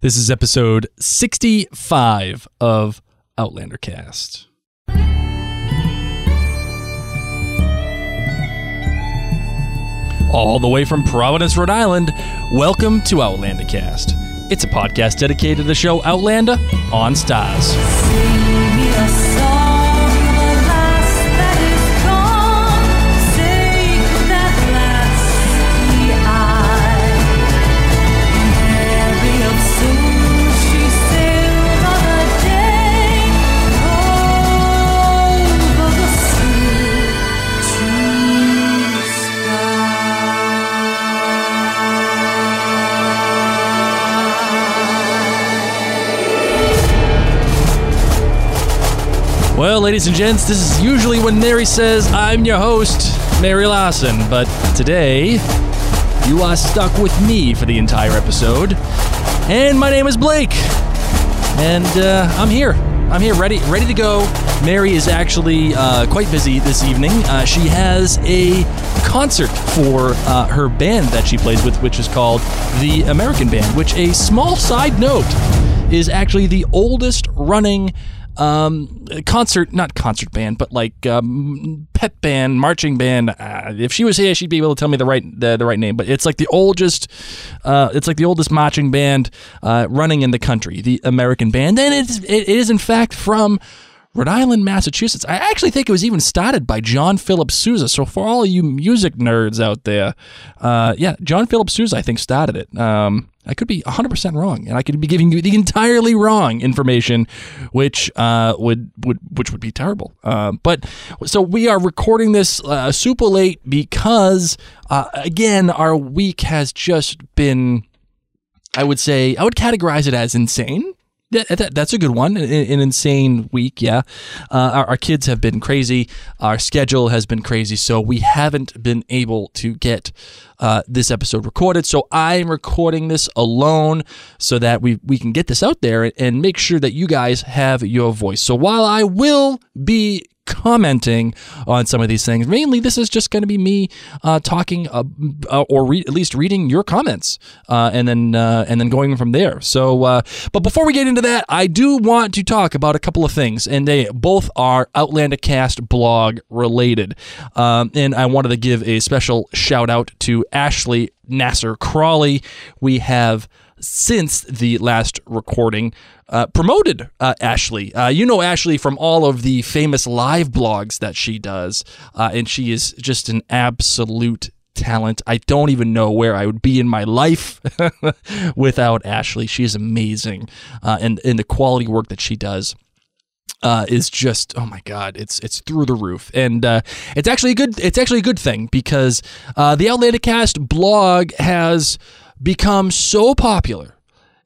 This is episode 65 of Outlander Cast. All the way from Providence, Rhode Island, welcome to Outlander Cast. It's a podcast dedicated to the show Outlander on Starz. Well, ladies and gents, this is usually when Mary says, I'm your host, Mary Lawson, but today you are stuck with me for the entire episode. And my name is Blake. And uh, I'm here. I'm here, ready, ready to go. Mary is actually uh, quite busy this evening. Uh, she has a concert for uh, her band that she plays with, which is called the American Band. Which, a small side note, is actually the oldest running um, concert, not concert band, but like um, pep band, marching band. Uh, if she was here, she'd be able to tell me the right the, the right name. But it's like the oldest, uh, it's like the oldest marching band uh, running in the country, the American Band, and it's it is in fact from. Rhode Island, Massachusetts. I actually think it was even started by John Philip Sousa. So for all you music nerds out there, uh, yeah, John Philip Sousa, I think started it. Um, I could be 100% wrong, and I could be giving you the entirely wrong information, which uh, would would which would be terrible. Uh, but so we are recording this uh, super late because uh, again, our week has just been. I would say I would categorize it as insane. That, that- that's a good one. An, an insane week, yeah. Uh, our, our kids have been crazy. Our schedule has been crazy, so we haven't been able to get uh, this episode recorded. So I'm recording this alone so that we we can get this out there and make sure that you guys have your voice. So while I will be commenting on some of these things. Mainly, this is just going to be me uh, talking uh, uh, or re- at least reading your comments uh, and then uh, and then going from there. So, uh, but before we get into that, I do want to talk about a couple of things, and they both are Outlander Cast blog related. Um, and I wanted to give a special shout out to Ashley Nasser Crawley. We have since the last recording uh, promoted uh, Ashley. Uh, you know Ashley from all of the famous live blogs that she does, uh, and she is just an absolute talent. I don't even know where I would be in my life without Ashley. She is amazing, uh, and and the quality work that she does uh, is just oh my god, it's it's through the roof, and uh, it's actually a good it's actually a good thing because uh, the Outlander Cast blog has become so popular.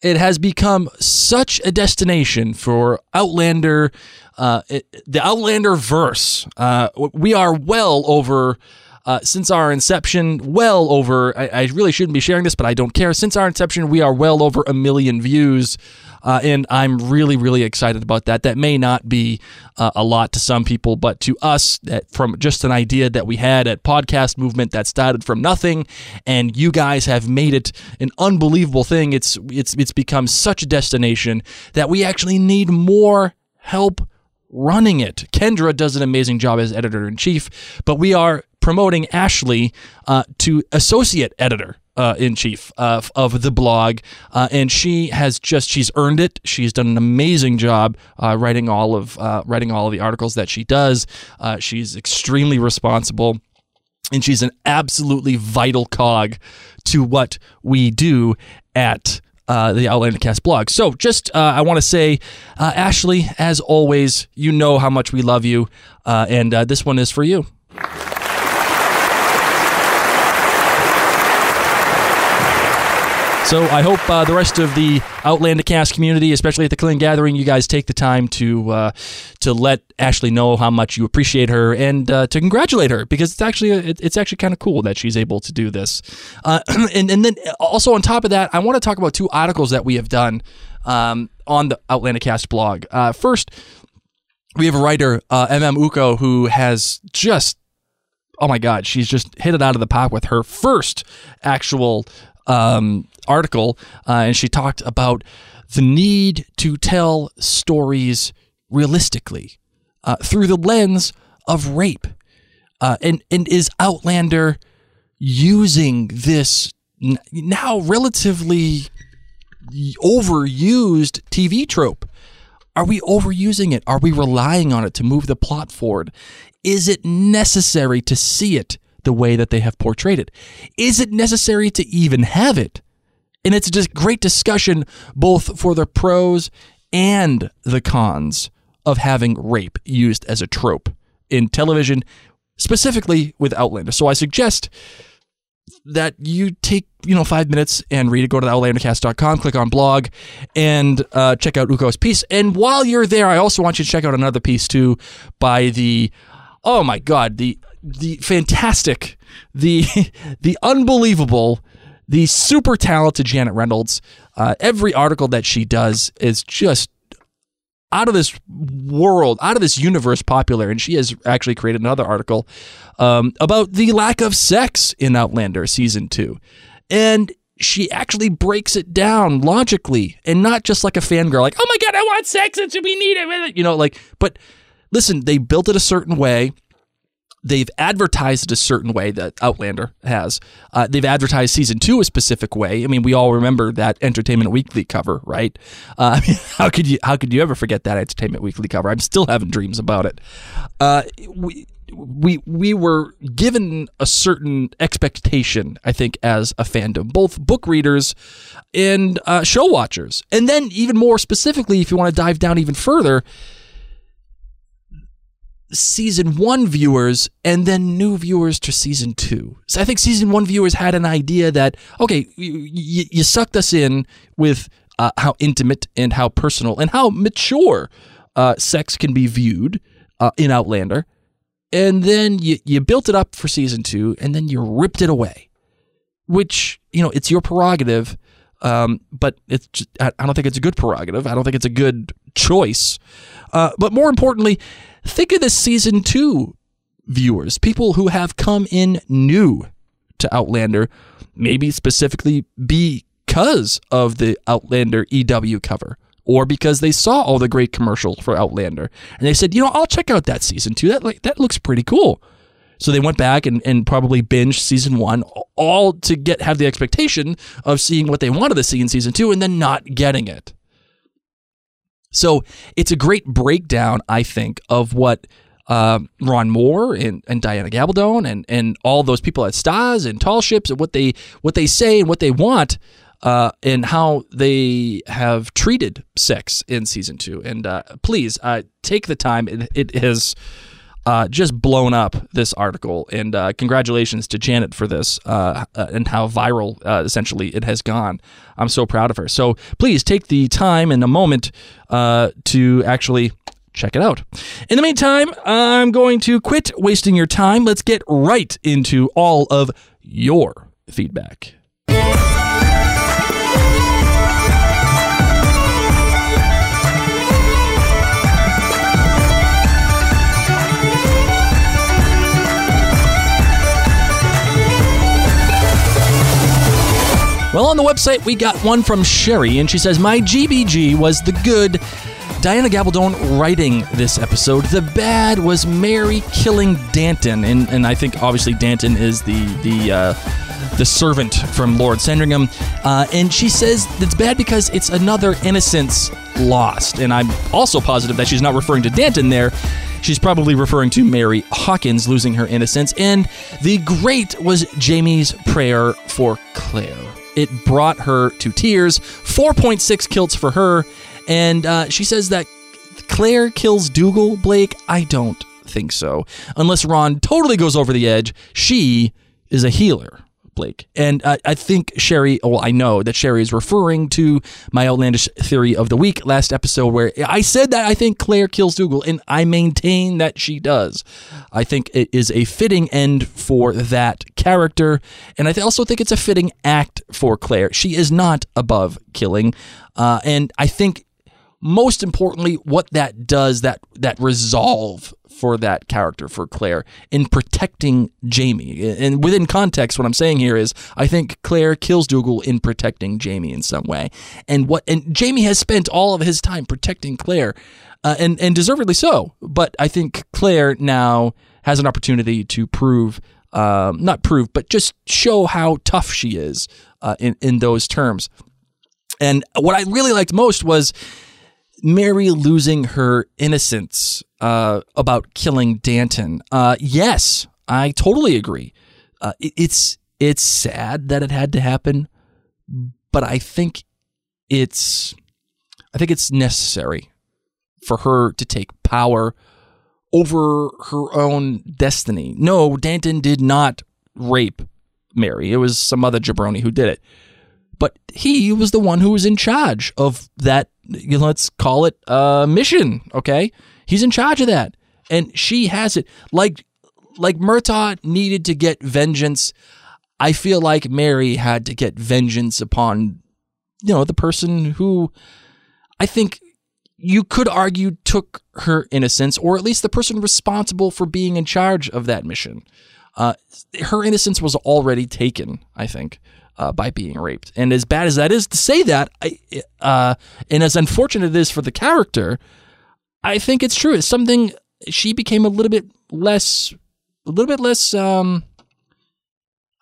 It has become such a destination for Outlander, uh, it, the Outlander verse. Uh, we are well over. Uh, since our inception, well over, I, I really shouldn't be sharing this, but I don't care. Since our inception, we are well over a million views. Uh, and I'm really, really excited about that. That may not be uh, a lot to some people, but to us, that from just an idea that we had at Podcast Movement that started from nothing, and you guys have made it an unbelievable thing. It's it's it's become such a destination that we actually need more help running it. Kendra does an amazing job as editor in chief, but we are promoting Ashley uh, to associate editor. Uh, in chief of, of the blog, uh, and she has just she's earned it. She's done an amazing job uh, writing all of uh, writing all of the articles that she does. Uh, she's extremely responsible and she's an absolutely vital cog to what we do at uh, the Outlander Cast blog. So, just uh, I want to say, uh, Ashley, as always, you know how much we love you, uh, and uh, this one is for you. So I hope uh, the rest of the Outlander Cast community, especially at the Clean Gathering, you guys take the time to uh, to let Ashley know how much you appreciate her and uh, to congratulate her because it's actually it- it's actually kind of cool that she's able to do this. Uh, and and then also on top of that, I want to talk about two articles that we have done um, on the Outlander Cast blog. Uh, first, we have a writer, uh, MM Uko, who has just oh my god, she's just hit it out of the park with her first actual um, article, uh, and she talked about the need to tell stories realistically uh, through the lens of rape. Uh, and, and is Outlander using this n- now relatively overused TV trope? Are we overusing it? Are we relying on it to move the plot forward? Is it necessary to see it the way that they have portrayed it? Is it necessary to even have it? And it's just great discussion both for the pros and the cons of having rape used as a trope in television, specifically with Outlander. So I suggest that you take you know five minutes and read it. Go to outlandercast.com, click on blog, and uh, check out Uko's piece. And while you're there, I also want you to check out another piece too by the oh my god the the fantastic the the unbelievable the super talented Janet Reynolds. Uh, every article that she does is just out of this world, out of this universe popular. And she has actually created another article um, about the lack of sex in Outlander season two. And she actually breaks it down logically and not just like a fangirl, like, oh my God, I want sex. It should be needed. You know, like, but listen, they built it a certain way they've advertised a certain way that Outlander has. Uh, they've advertised season two a specific way. I mean, we all remember that Entertainment Weekly cover, right? Uh, I mean, how could you how could you ever forget that Entertainment Weekly cover? I'm still having dreams about it. Uh, we. We we were given a certain expectation, I think, as a fandom, both book readers and uh, show watchers, and then even more specifically, if you want to dive down even further, season one viewers and then new viewers to season two. So I think season one viewers had an idea that, okay, you, you, sucked us in with uh, how intimate and how personal and how mature uh, sex can be viewed uh, in Outlander. And then you, you built it up for season two and then you ripped it away, which, you know, it's your prerogative. Um, but it's just, I don't think it's a good prerogative. I don't think it's a good choice. Uh, but more importantly, Think of the season two viewers, people who have come in new to Outlander, maybe specifically because of the Outlander EW cover or because they saw all the great commercials for Outlander and they said, you know, I'll check out that season two. That that looks pretty cool. So they went back and, and probably binged season one, all to get have the expectation of seeing what they wanted to see in season two and then not getting it. So it's a great breakdown, I think, of what uh, Ron Moore and, and Diana Gabaldon and, and all those people at Starz and Tall Ships and what they what they say and what they want uh, and how they have treated sex in season two. And uh, please uh, take the time. It, it has uh, just blown up this article. And uh, congratulations to Janet for this uh, uh and how viral uh, essentially it has gone. I'm so proud of her. So please take the time and a moment uh, to actually check it out. In the meantime, I'm going to quit wasting your time. Let's get right into all of your feedback. Well, on the website, we got one from Sherry, and she says, My GBG was the good. Diana Gabaldon writing this episode. The bad was Mary killing Danton, and, and I think obviously Danton is the the uh, the servant from Lord Sandringham. Uh, and she says it's bad because it's another innocence lost. And I'm also positive that she's not referring to Danton there. She's probably referring to Mary Hawkins losing her innocence. And the great was Jamie's prayer for Claire. It brought her to tears. 4.6 kilts for her. And uh, she says that Claire kills Dougal, Blake. I don't think so. Unless Ron totally goes over the edge, she is a healer. Blake. And I think Sherry, well, I know that Sherry is referring to my outlandish theory of the week last episode where I said that I think Claire kills Dougal, and I maintain that she does. I think it is a fitting end for that character, and I also think it's a fitting act for Claire. She is not above killing, uh, and I think most importantly, what that does that that resolve for that character for Claire in protecting Jamie. And within context, what I'm saying here is I think Claire kills Dougal in protecting Jamie in some way. And what and Jamie has spent all of his time protecting Claire, uh, and and deservedly so. But I think Claire now has an opportunity to prove. Um, not prove, but just show how tough she is uh, in in those terms. And what I really liked most was Mary losing her innocence uh, about killing Danton. Uh, yes, I totally agree. Uh, it, it's it's sad that it had to happen, but I think it's I think it's necessary for her to take power over her own destiny. No, Danton did not rape Mary. It was some other jabroni who did it. But he was the one who was in charge of that, you know, let's call it a mission, okay? He's in charge of that. And she has it. Like like Murtaugh needed to get vengeance. I feel like Mary had to get vengeance upon you know, the person who I think you could argue took her innocence, or at least the person responsible for being in charge of that mission. Uh, her innocence was already taken, I think, uh, by being raped. And as bad as that is to say that, I, uh, and as unfortunate it is for the character, I think it's true. It's something she became a little bit less, a little bit less, um,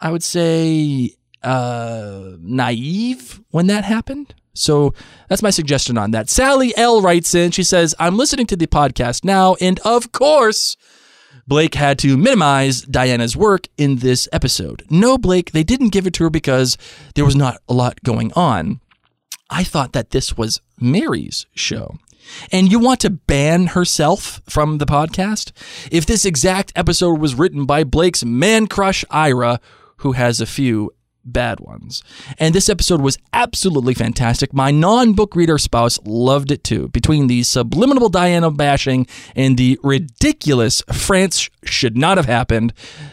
I would say, uh, naive when that happened. So that's my suggestion on that. Sally L writes in. She says, I'm listening to the podcast now, and of course, Blake had to minimize Diana's work in this episode. No, Blake, they didn't give it to her because there was not a lot going on. I thought that this was Mary's show. And you want to ban herself from the podcast? If this exact episode was written by Blake's man crush Ira, who has a few bad ones. And this episode was absolutely fantastic. My non book reader spouse loved it too. Between the subliminal Diana bashing and the ridiculous France should not have happened,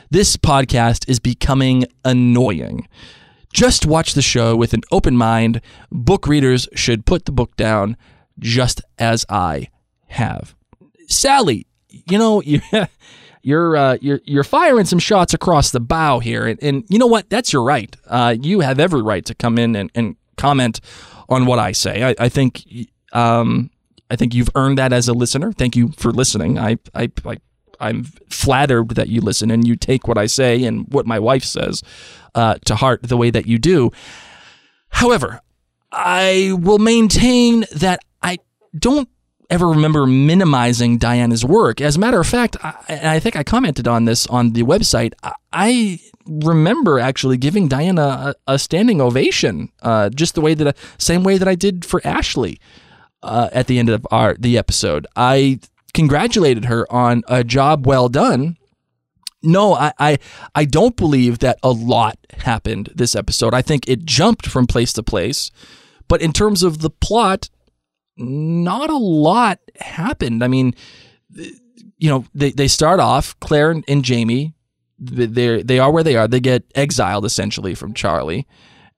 this podcast is becoming annoying. Just watch the show with an open mind. Book readers should put the book down just as I have. Sally, you know, you you're uh, you're you're firing some shots across the bow here, and, and you know what? That's your right. Uh, you have every right to come in and, and comment on what I say. I, I think um, I think you've earned that as a listener. Thank you for listening. I I, I I'm flattered that you listen and you take what I say and what my wife says uh, to heart the way that you do. However, I will maintain that I don't ever remember minimizing Diana's work. As a matter of fact, I, I think I commented on this on the website. I, I remember actually giving Diana a, a standing ovation, uh, just the way that, I, same way that I did for Ashley uh, at the end of our the episode. I congratulated her on a job well done. No, I, I I don't believe that a lot happened this episode. I think it jumped from place to place, but in terms of the plot, not a lot happened. I mean, you know, they, they start off Claire and, and Jamie. They they are where they are. They get exiled essentially from Charlie,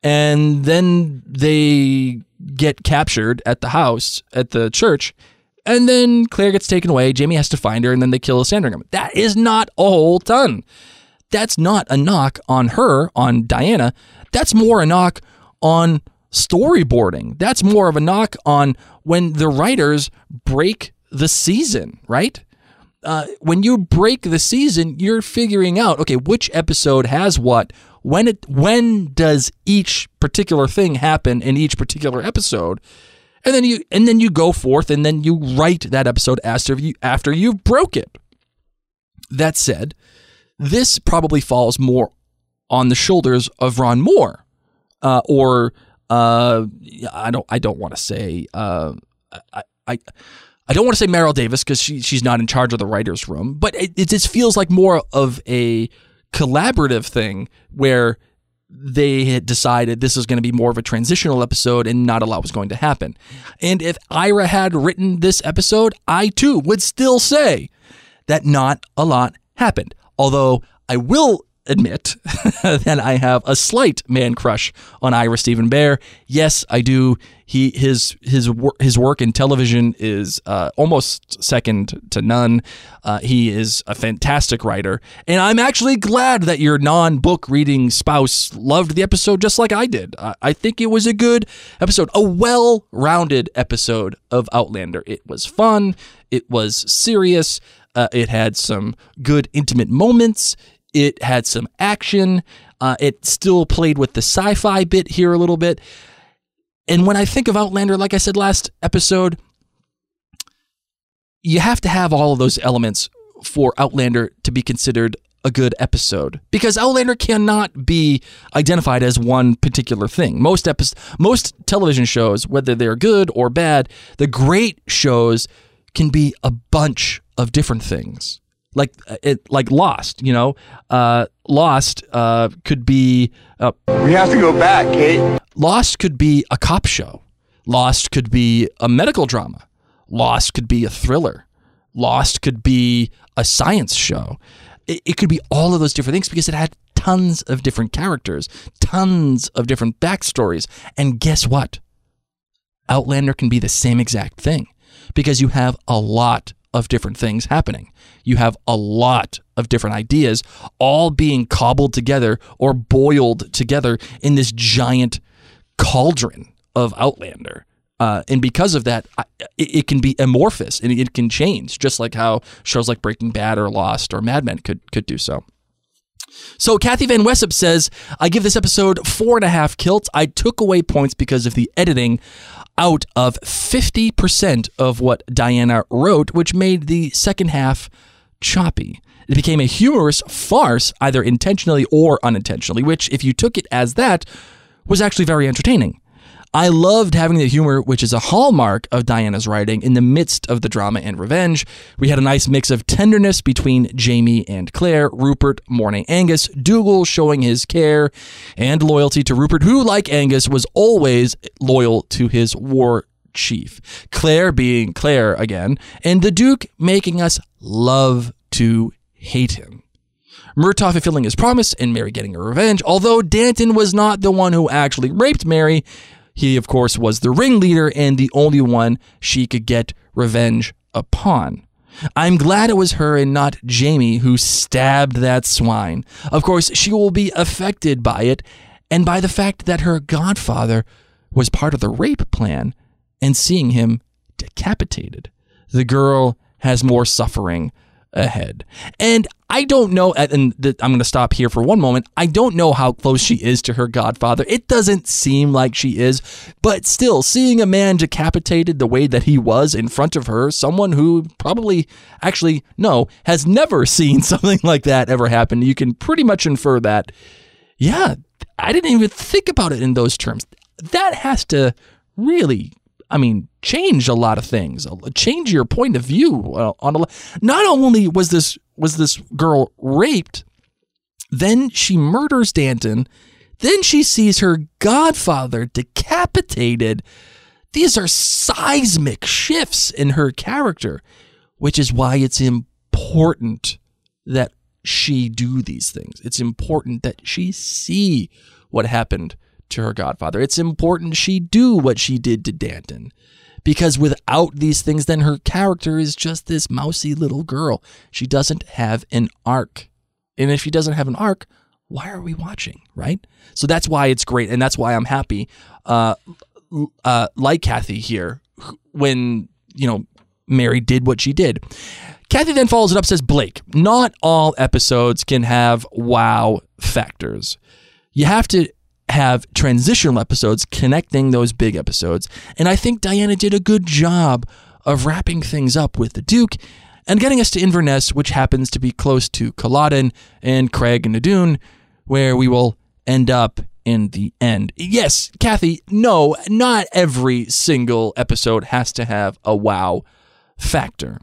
and then they get captured at the house at the church. And then Claire gets taken away. Jamie has to find her, and then they kill Sandringham. That is not a whole ton. That's not a knock on her, on Diana. That's more a knock on storyboarding. That's more of a knock on when the writers break the season, right? Uh, when you break the season, you're figuring out okay which episode has what. When it when does each particular thing happen in each particular episode, and then you and then you go forth and then you write that episode after you after you've broke it. That said, this probably falls more on the shoulders of Ron Moore, uh, or uh, I don't I don't want to say uh, I, I I don't want to say Maril Davis because she she's not in charge of the writers' room, but it, it just feels like more of a collaborative thing where they had decided this is going to be more of a transitional episode and not a lot was going to happen. And if Ira had written this episode, I too would still say that not a lot happened. Although I will admit that I have a slight man crush on Ira Steven Behr. Yes, I do. He his his his work in television is uh, almost second to none. Uh, he is a fantastic writer, and I'm actually glad that your non-book reading spouse loved the episode just like I did. I, I think it was a good episode, a well-rounded episode of Outlander. It was fun. It was serious. Uh, it had some good intimate moments. It had some action. Uh, it still played with the sci fi bit here a little bit. And when I think of Outlander, like I said last episode, you have to have all of those elements for Outlander to be considered a good episode because Outlander cannot be identified as one particular thing. Most epi- most television shows, whether they're good or bad, the great shows can be a bunch of different things. Like uh, it, like Lost, you know, uh, Lost uh, could be uh, We have to go back, Kate. Lost could be a cop show. Lost could be a medical drama. Lost could be a thriller. Lost could be a science show. It, it could be all of those different things because it had tons of different characters, tons of different backstories. And guess what? Outlander can be the same exact thing because you have a lot of different things happening. You have a lot of different ideas all being cobbled together or boiled together in this giant cauldron of Outlander. Uh, and because of that, I- it, it can be amorphous and it can change, just like how shows like Breaking Bad or Lost or Mad Men could could do so. So Kathy Van Wessep says, I give this episode four and a half kilts. I took away points because of the editing out of 50% of what Diana wrote, which made the second half choppy. It became a humorous farce, either intentionally or unintentionally, which, if you took it as that, was actually very entertaining. I loved having the humor, which is a hallmark of Diana's writing, in the midst of the drama and revenge. We had a nice mix of tenderness between Jamie and Claire, Rupert mourning Angus, Dougal showing his care and loyalty to Rupert, who, like Angus, was always loyal to his war chief. Claire being Claire again, and the Duke making us love to hate him. Murtaugh fulfilling his promise and Mary getting her revenge. Although Danton was not the one who actually raped Mary, he, of course, was the ringleader and the only one she could get revenge upon. I'm glad it was her and not Jamie who stabbed that swine. Of course, she will be affected by it and by the fact that her godfather was part of the rape plan and seeing him decapitated. The girl has more suffering ahead. And I don't know, and I'm going to stop here for one moment. I don't know how close she is to her godfather. It doesn't seem like she is, but still, seeing a man decapitated the way that he was in front of her, someone who probably, actually, no, has never seen something like that ever happen, you can pretty much infer that, yeah, I didn't even think about it in those terms. That has to really I mean, change a lot of things. Change your point of view uh, on a. Not only was this was this girl raped, then she murders Danton, then she sees her godfather decapitated. These are seismic shifts in her character, which is why it's important that she do these things. It's important that she see what happened to her godfather. It's important she do what she did to Danton. Because without these things, then her character is just this mousy little girl. She doesn't have an arc. And if she doesn't have an arc, why are we watching, right? So that's why it's great. And that's why I'm happy, uh, uh, like Kathy here, when, you know, Mary did what she did. Kathy then follows it up, says, Blake, not all episodes can have wow factors. You have to have transitional episodes connecting those big episodes. And I think Diana did a good job of wrapping things up with the Duke and getting us to Inverness, which happens to be close to Culloden and Craigh na Dun, where we will end up in the end. Yes, Kathy, no, not every single episode has to have a wow factor.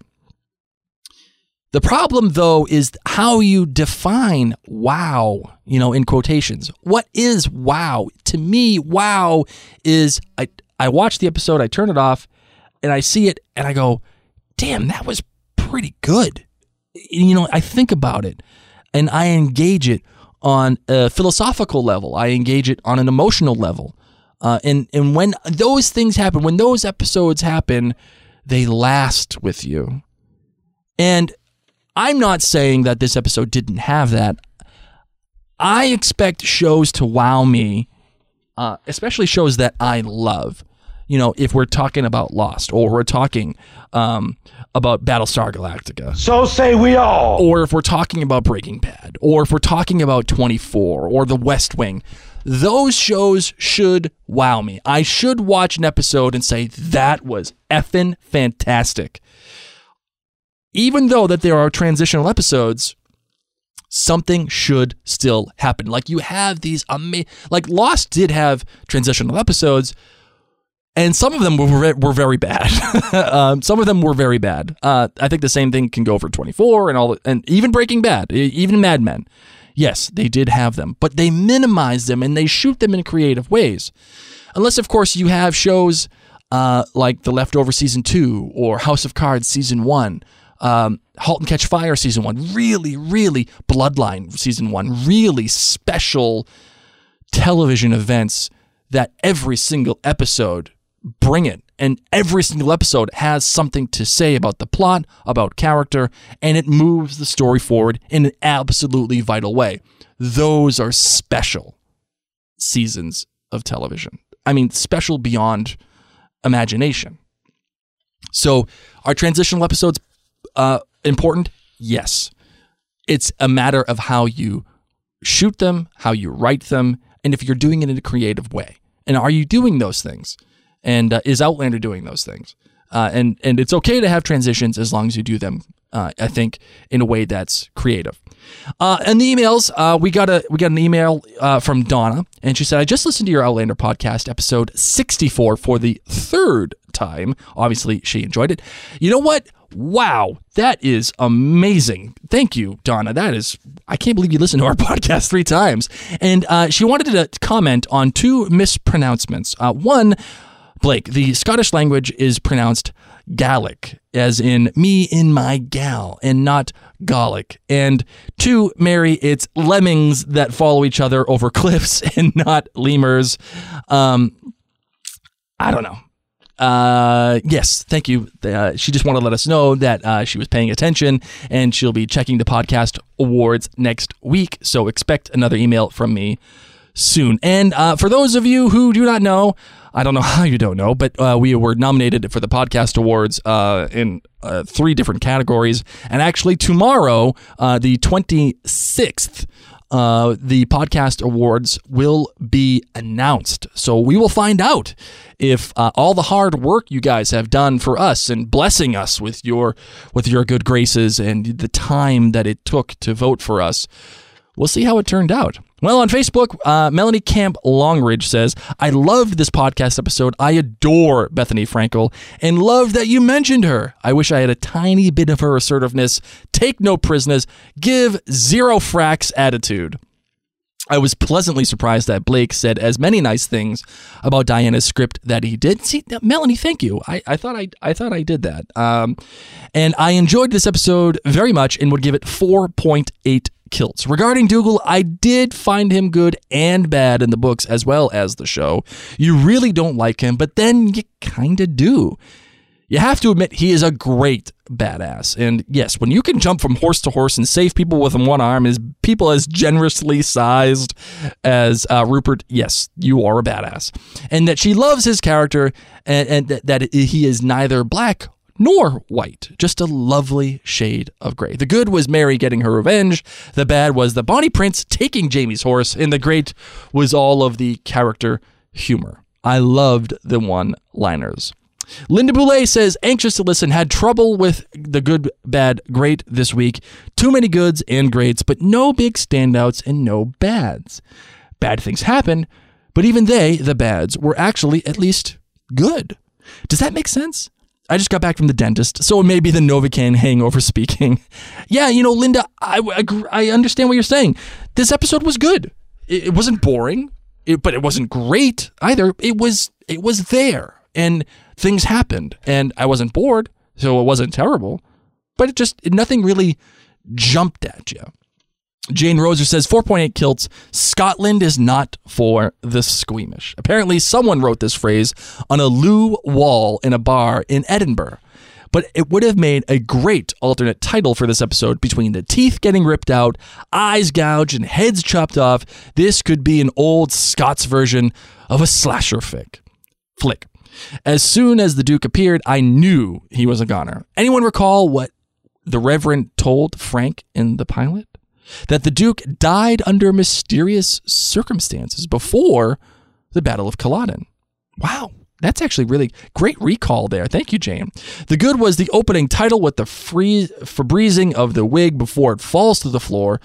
The problem, though, is how you define wow, you know, in quotations. What is wow? To me, wow is I, I watch the episode, I turn it off, and I see it, and I go, damn, that was pretty good. You know, I think about it and I engage it on a philosophical level. I engage it on an emotional level. Uh, and and when those things happen, when those episodes happen, they last with you. And I'm not saying that this episode didn't have that. I expect shows to wow me, uh, especially shows that I love. You know, if we're talking about Lost or we're talking um, about Battlestar Galactica, So say we all. or if we're talking about Breaking Bad, or if we're talking about 24 or The West Wing, those shows should wow me. I should watch an episode and say, that was effing fantastic. Even though that there are transitional episodes, something should still happen. Like you have these amazing, like Lost did have transitional episodes, and some of them were were very bad. um, some of them were very bad. Uh, I think the same thing can go for 24 and all, and even Breaking Bad, even Mad Men. Yes, they did have them, but they minimize them and they shoot them in creative ways. Unless, of course, you have shows uh, like The Leftover season two or House of Cards season one, um, *Halt and Catch Fire* season one. Really, really *Bloodline* season one. Really special television events that every single episode bring it and every single episode has something to say about the plot about character and it moves the story forward in an absolutely vital way those are special seasons of television i mean special beyond imagination so our transitional episodes uh, important yes it's a matter of how you shoot them, how you write them, and if you're doing it in a creative way. And are you doing those things? And uh, is Outlander doing those things? Uh, and and it's okay to have transitions as long as you do them. Uh, I think in a way that's creative. Uh, and the emails, uh, we got a we got an email uh, from Donna, and she said, "I just listened to your Outlander podcast, episode 64, for the third time. Obviously, she enjoyed it. You know what? Wow, that is amazing. Thank you, Donna. That is, I can't believe you listened to our podcast three times. And uh, she wanted to comment on two mispronouncements. Uh, one, Blake, the Scottish language is pronounced Gallic, as in me in my gal, and not Gallic. And two, Mary, it's lemmings that follow each other over cliffs and not lemurs. Um, I don't know. Uh, yes, thank you. Uh, she just wanted to let us know that uh, she was paying attention and she'll be checking the podcast awards next week. So expect another email from me soon. And uh, for those of you who do not know, I don't know how you don't know, but uh, we were nominated for the podcast awards uh, in uh, three different categories. And actually, tomorrow, uh, the 26th, uh, the podcast awards will be announced. So we will find out if uh, all the hard work you guys have done for us and blessing us with your with your good graces and the time that it took to vote for us. We'll see how it turned out. Well, on Facebook, uh, Melanie Camp Longridge says, I loved this podcast episode. I adore Bethenny Frankel and love that you mentioned her. I wish I had a tiny bit of her assertiveness. Take no prisoners. Give zero fracks attitude. I was pleasantly surprised that Blake said as many nice things about Diana's script that he did. See, Melanie, thank you. I, I thought I I thought I did that. Um, and I enjoyed this episode very much and would give it 4.8 kills. Regarding Dougal, I did find him good and bad in the books as well as the show. You really don't like him, but then you kind of do. You have to admit he is a great badass. And yes, when you can jump from horse to horse and save people with one arm, is people as generously sized as uh, Rupert, yes, you are a badass. And that she loves his character, and, and that he is neither black nor white, just a lovely shade of gray. The good was Mary getting her revenge. The bad was the Bonnie Prince taking Jamie's horse, and the great was all of the character humor. I loved the one-liners. Linda Boulay says, anxious to listen, had trouble with the good, bad, great this week. Too many goods and greats, but no big standouts and no bads. Bad things happen, but even they, the bads, were actually at least good. Does that make sense? I just got back from the dentist, so it may be the Novocaine hangover speaking. yeah, you know, Linda, I, I, I understand what you're saying. This episode was good. It, it wasn't boring, it, but it wasn't great either. It was it was there, and things happened, and I wasn't bored, so it wasn't terrible. But it just nothing really jumped at you. Jane Roser says 4.8 kilts. Scotland is not for the squeamish. Apparently, someone wrote this phrase on a loo wall in a bar in Edinburgh. But it would have made a great alternate title for this episode between the teeth getting ripped out, eyes gouged, and heads chopped off. This could be an old Scots version of a slasher fic. Flick. As soon as the Duke appeared, I knew he was a goner. Anyone recall what the Reverend told Frank in the pilot? That the Duke died under mysterious circumstances before the Battle of Culloden. Wow. That's actually really great recall there. Thank you, Jane. The good was the opening title with the free Febrezing of the wig before it falls to the floor.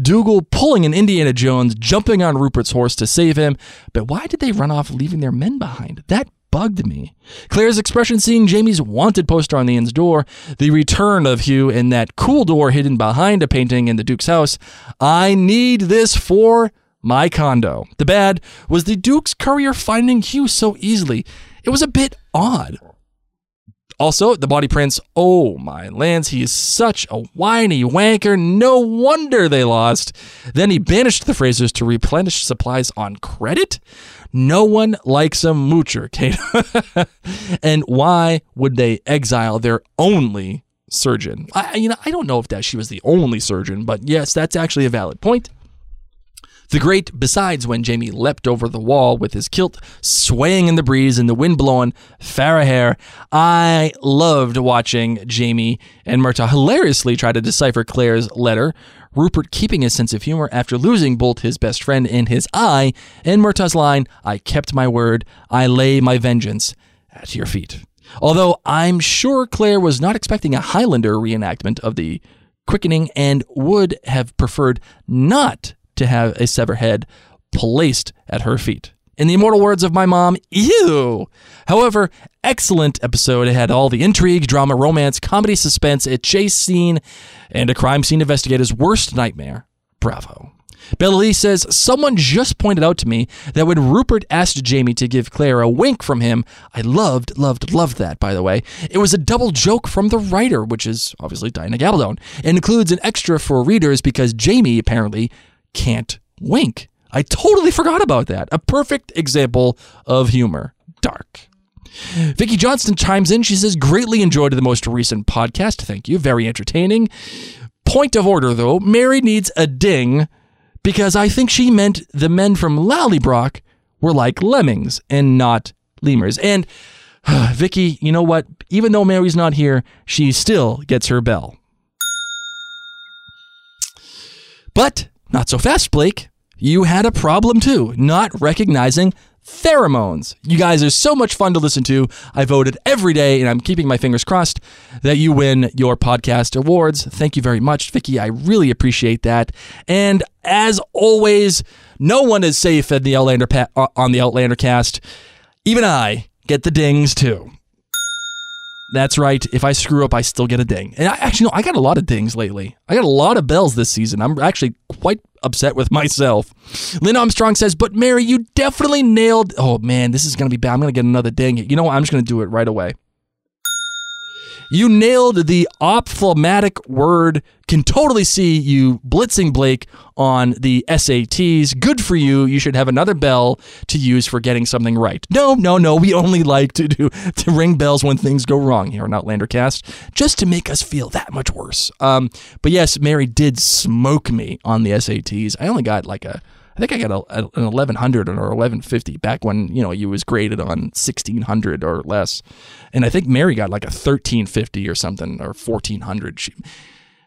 Dougal pulling an Indiana Jones, jumping on Rupert's horse to save him. But why did they run off leaving their men behind? That bugged me. Claire's expression seeing Jamie's wanted poster on the inn's door, the return of Hugh in that cool door hidden behind a painting in the Duke's house. I need this for my condo. The bad was the Duke's courier finding Hugh so easily. It was a bit odd. Also, the Bonnie Prince. Oh my lands, he is such a whiny wanker. No wonder they lost. Then he banished the Frasers to replenish supplies on credit. No one likes a moocher, Kate. and why would they exile their only surgeon? I, you know, I don't know if that she was the only surgeon, but yes, that's actually a valid point. The great, besides when Jamie leapt over the wall with his kilt swaying in the breeze and the wind blowing Farrah hair, I loved watching Jamie and Murtaugh hilariously try to decipher Claire's letter. Rupert keeping his sense of humor after losing both his best friend and his eye, and Murtaugh's line, I kept my word, I lay my vengeance at your feet. Although I'm sure Claire was not expecting a Highlander reenactment of the quickening and would have preferred not to have a severed head placed at her feet. In the immortal words of my mom, ew. However, excellent episode. It had all the intrigue, drama, romance, comedy, suspense, a chase scene, and a crime scene investigator's worst nightmare. Bravo. Bella Lee says, Someone just pointed out to me that when Rupert asked Jamie to give Claire a wink from him, I loved, loved, loved that, by the way. It was a double joke from the writer, which is obviously Diana Gabaldon, and includes an extra for readers because Jamie apparently can't wink. I totally forgot about that. A perfect example of humor. Dark. Vicki Johnston chimes in. She says, Greatly enjoyed the most recent podcast. Thank you. Very entertaining. Point of order, though Mary needs a ding because I think she meant the men from Lallybroch were like lemmings and not lemurs. And Vicky, you know what? Even though Mary's not here, she still gets her bell. But not so fast, Blake. You had a problem too, not recognizing pheromones. You guys are so much fun to listen to. I voted every day, and I'm keeping my fingers crossed that you win your podcast awards. Thank you very much, Vicky. I really appreciate that. And as always, no one is safe at the Outlander pa- uh, on the Outlander cast. Even I get the dings too. That's right. If I screw up, I still get a ding. And I actually, no, I got a lot of dings lately. I got a lot of bells this season. I'm actually quite upset with myself. Lynn Armstrong says, but Mary, you definitely nailed. Oh man, this is going to be bad. I'm going to get another ding. You know what? I'm just going to do it right away. You nailed the ophthalmatic word. Can totally see you blitzing Blake on the SATs. Good for you. You should have another bell to use for getting something right. No, no, no. We only like to do to ring bells when things go wrong here on Outlandercast, just to make us feel that much worse. Um, but yes, Mary did smoke me on the SATs. I only got like a I think I got a, an 1100 or 1150 back when, you know, you was graded on 1600 or less. And I think Mary got like a 1350 or something or 1400. She,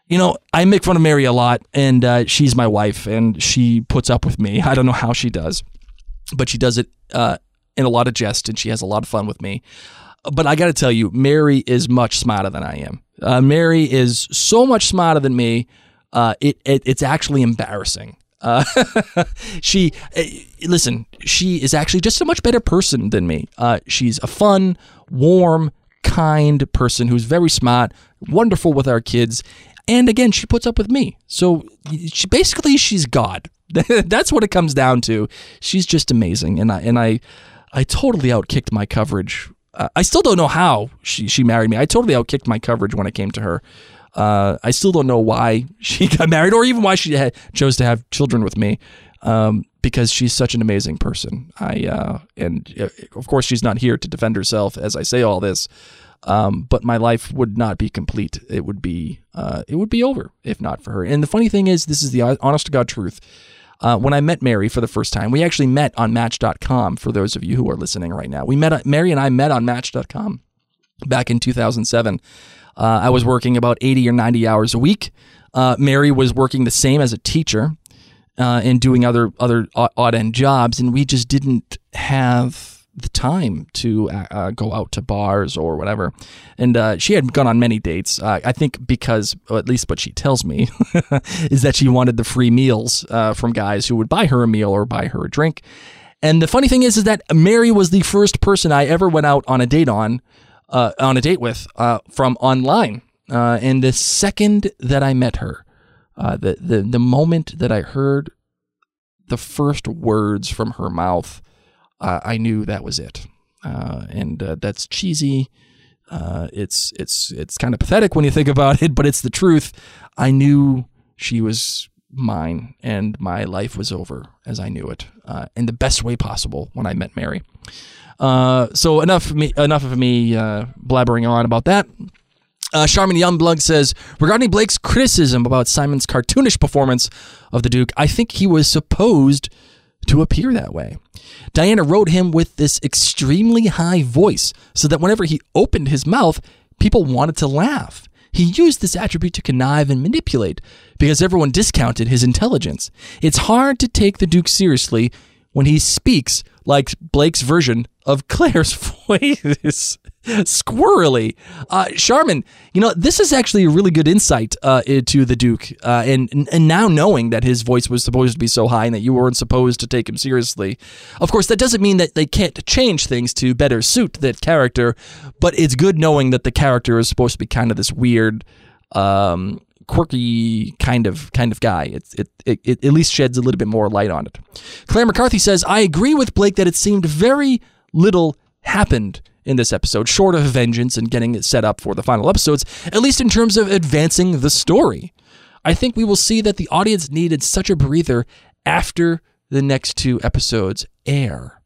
you know, I make fun of Mary a lot and uh, she's my wife and she puts up with me. I don't know how she does, but she does it uh, in a lot of jest and she has a lot of fun with me. But I got to tell you, Mary is much smarter than I am. Uh, Mary is so much smarter than me. Uh, it, it it's actually embarrassing. Uh, she, uh, listen, she is actually just a much better person than me. Uh, she's a fun, warm, kind person who's very smart, wonderful with our kids. And again, she puts up with me. So she, basically, she's God. That's what it comes down to. She's just amazing. And I, and I, I totally outkicked my coverage. Uh, I still don't know how she, she married me. I totally outkicked my coverage when it came to her. Uh, I still don't know why she got married or even why she had, chose to have children with me. Um, because she's such an amazing person. I uh, and uh, of course she's not here to defend herself as I say all this. Um, but my life would not be complete. It would be uh, it would be over if not for her. And the funny thing is, this is the honest to God truth. Uh, when I met Mary for the first time, we actually met on Match.com. For those of you who are listening right now, we met. Mary and I met on Match.com back in 2007. Uh, I was working about 80 or 90 hours a week. Uh, Mary was working the same as a teacher uh, and doing other other odd end jobs, and we just didn't have the time to uh, uh, go out to bars or whatever. And uh, she had gone on many dates. I think because, at least what she tells me, is that she wanted the free meals from guys who would buy her a meal or buy her a drink. And the funny thing is, is that Mary was the first person I ever went out on a date on, uh, on a date with from online. and the second that I met her, the, the the moment that I heard the first words from her mouth uh, I knew that was it. Uh, and uh, that's cheesy. Uh, it's it's it's kind of pathetic when you think about it, but it's the truth. I knew she was mine, and my life was over as I knew it, uh, in the best way possible when I met Mary. Uh, so enough me, enough of me blabbering on about that. Uh, Charmin Youngblood says regarding Blake's criticism about Simon's cartoonish performance of the Duke, I think he was supposed to appear that way. Diana wrote him with this extremely high voice so that whenever he opened his mouth, people wanted to laugh. He used this attribute to connive and manipulate because everyone discounted his intelligence. It's hard to take the Duke seriously when he speaks like Blake's version of Claire's voice squirrely. Uh, Charmin, you know, this is actually a really good insight uh, into the Duke. Uh, and, and now knowing that his voice was supposed to be so high and that you weren't supposed to take him seriously. Of course, that doesn't mean that they can't change things to better suit that character, but it's good knowing that the character is supposed to be kind of this weird. Um, quirky kind of kind of guy. It, it, it, at least sheds a little bit more light on it. Claire McCarthy says, I agree with Blake that it seemed very little happened in this episode, short of vengeance and getting it set up for the final episodes, at least in terms of advancing the story. I think we will see that the audience needed such a breather after the next two episodes air.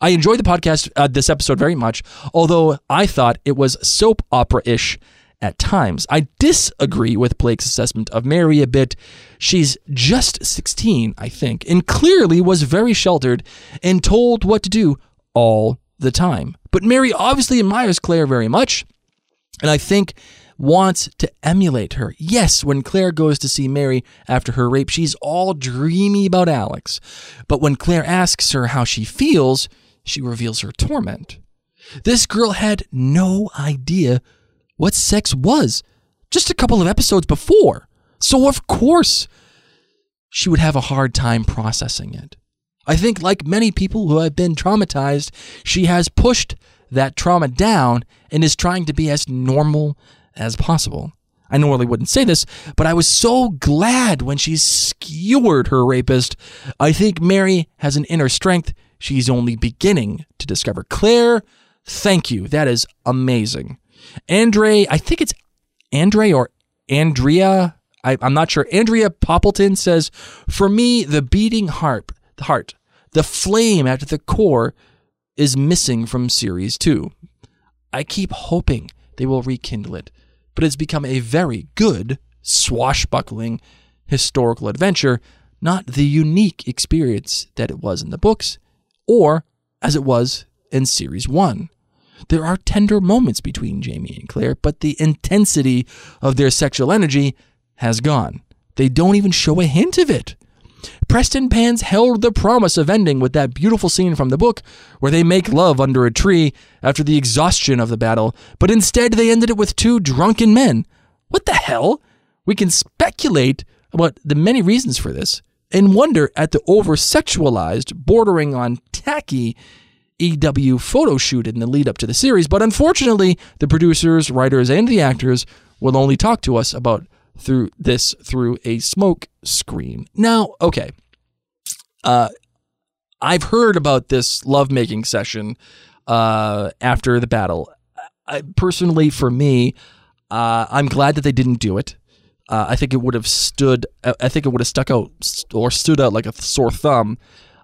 I enjoyed the podcast, uh, this episode very much, although I thought it was soap opera ish at times. I disagree with Blake's assessment of Mary a bit. She's just 16, I think, and clearly was very sheltered and told what to do all the time. But Mary obviously admires Claire very much, and I think wants to emulate her. Yes, when Claire goes to see Mary after her rape, she's all dreamy about Alex. But when Claire asks her how she feels, she reveals her torment. This girl had no idea what sex was just a couple of episodes before. So, of course, she would have a hard time processing it. I think, like many people who have been traumatized, she has pushed that trauma down and is trying to be as normal as possible. I normally wouldn't say this, but I was so glad when she skewered her rapist. I think Mary has an inner strength she's only beginning to discover. Claire, thank you. That is amazing. Andre, I think it's Andre or Andrea. I, am not sure. Andrea Poppleton says, For me, the beating heart, the heart the flame at the core is missing from Series 2. I keep hoping they will rekindle it, but it's become a very good, swashbuckling historical adventure, not the unique experience that it was in the books, or as it was in Series 1. There are tender moments between Jamie and Claire, but the intensity of their sexual energy has gone. They don't even show a hint of it. Prestonpans held the promise of ending with that beautiful scene from the book where they make love under a tree after the exhaustion of the battle, but instead they ended it with two drunken men. What the hell? We can speculate about the many reasons for this and wonder at the over sexualized, bordering on tacky EW photo shoot in the lead up to the series, but unfortunately, the producers, writers, and the actors will only talk to us about through this through a smoke screen. Now, okay. Uh, I've heard about this lovemaking session uh, after the battle. I, personally, for me, Uh, I'm glad that they didn't do it. Uh, I think it would have stood. I I think it would have stuck out or stood out like a sore thumb.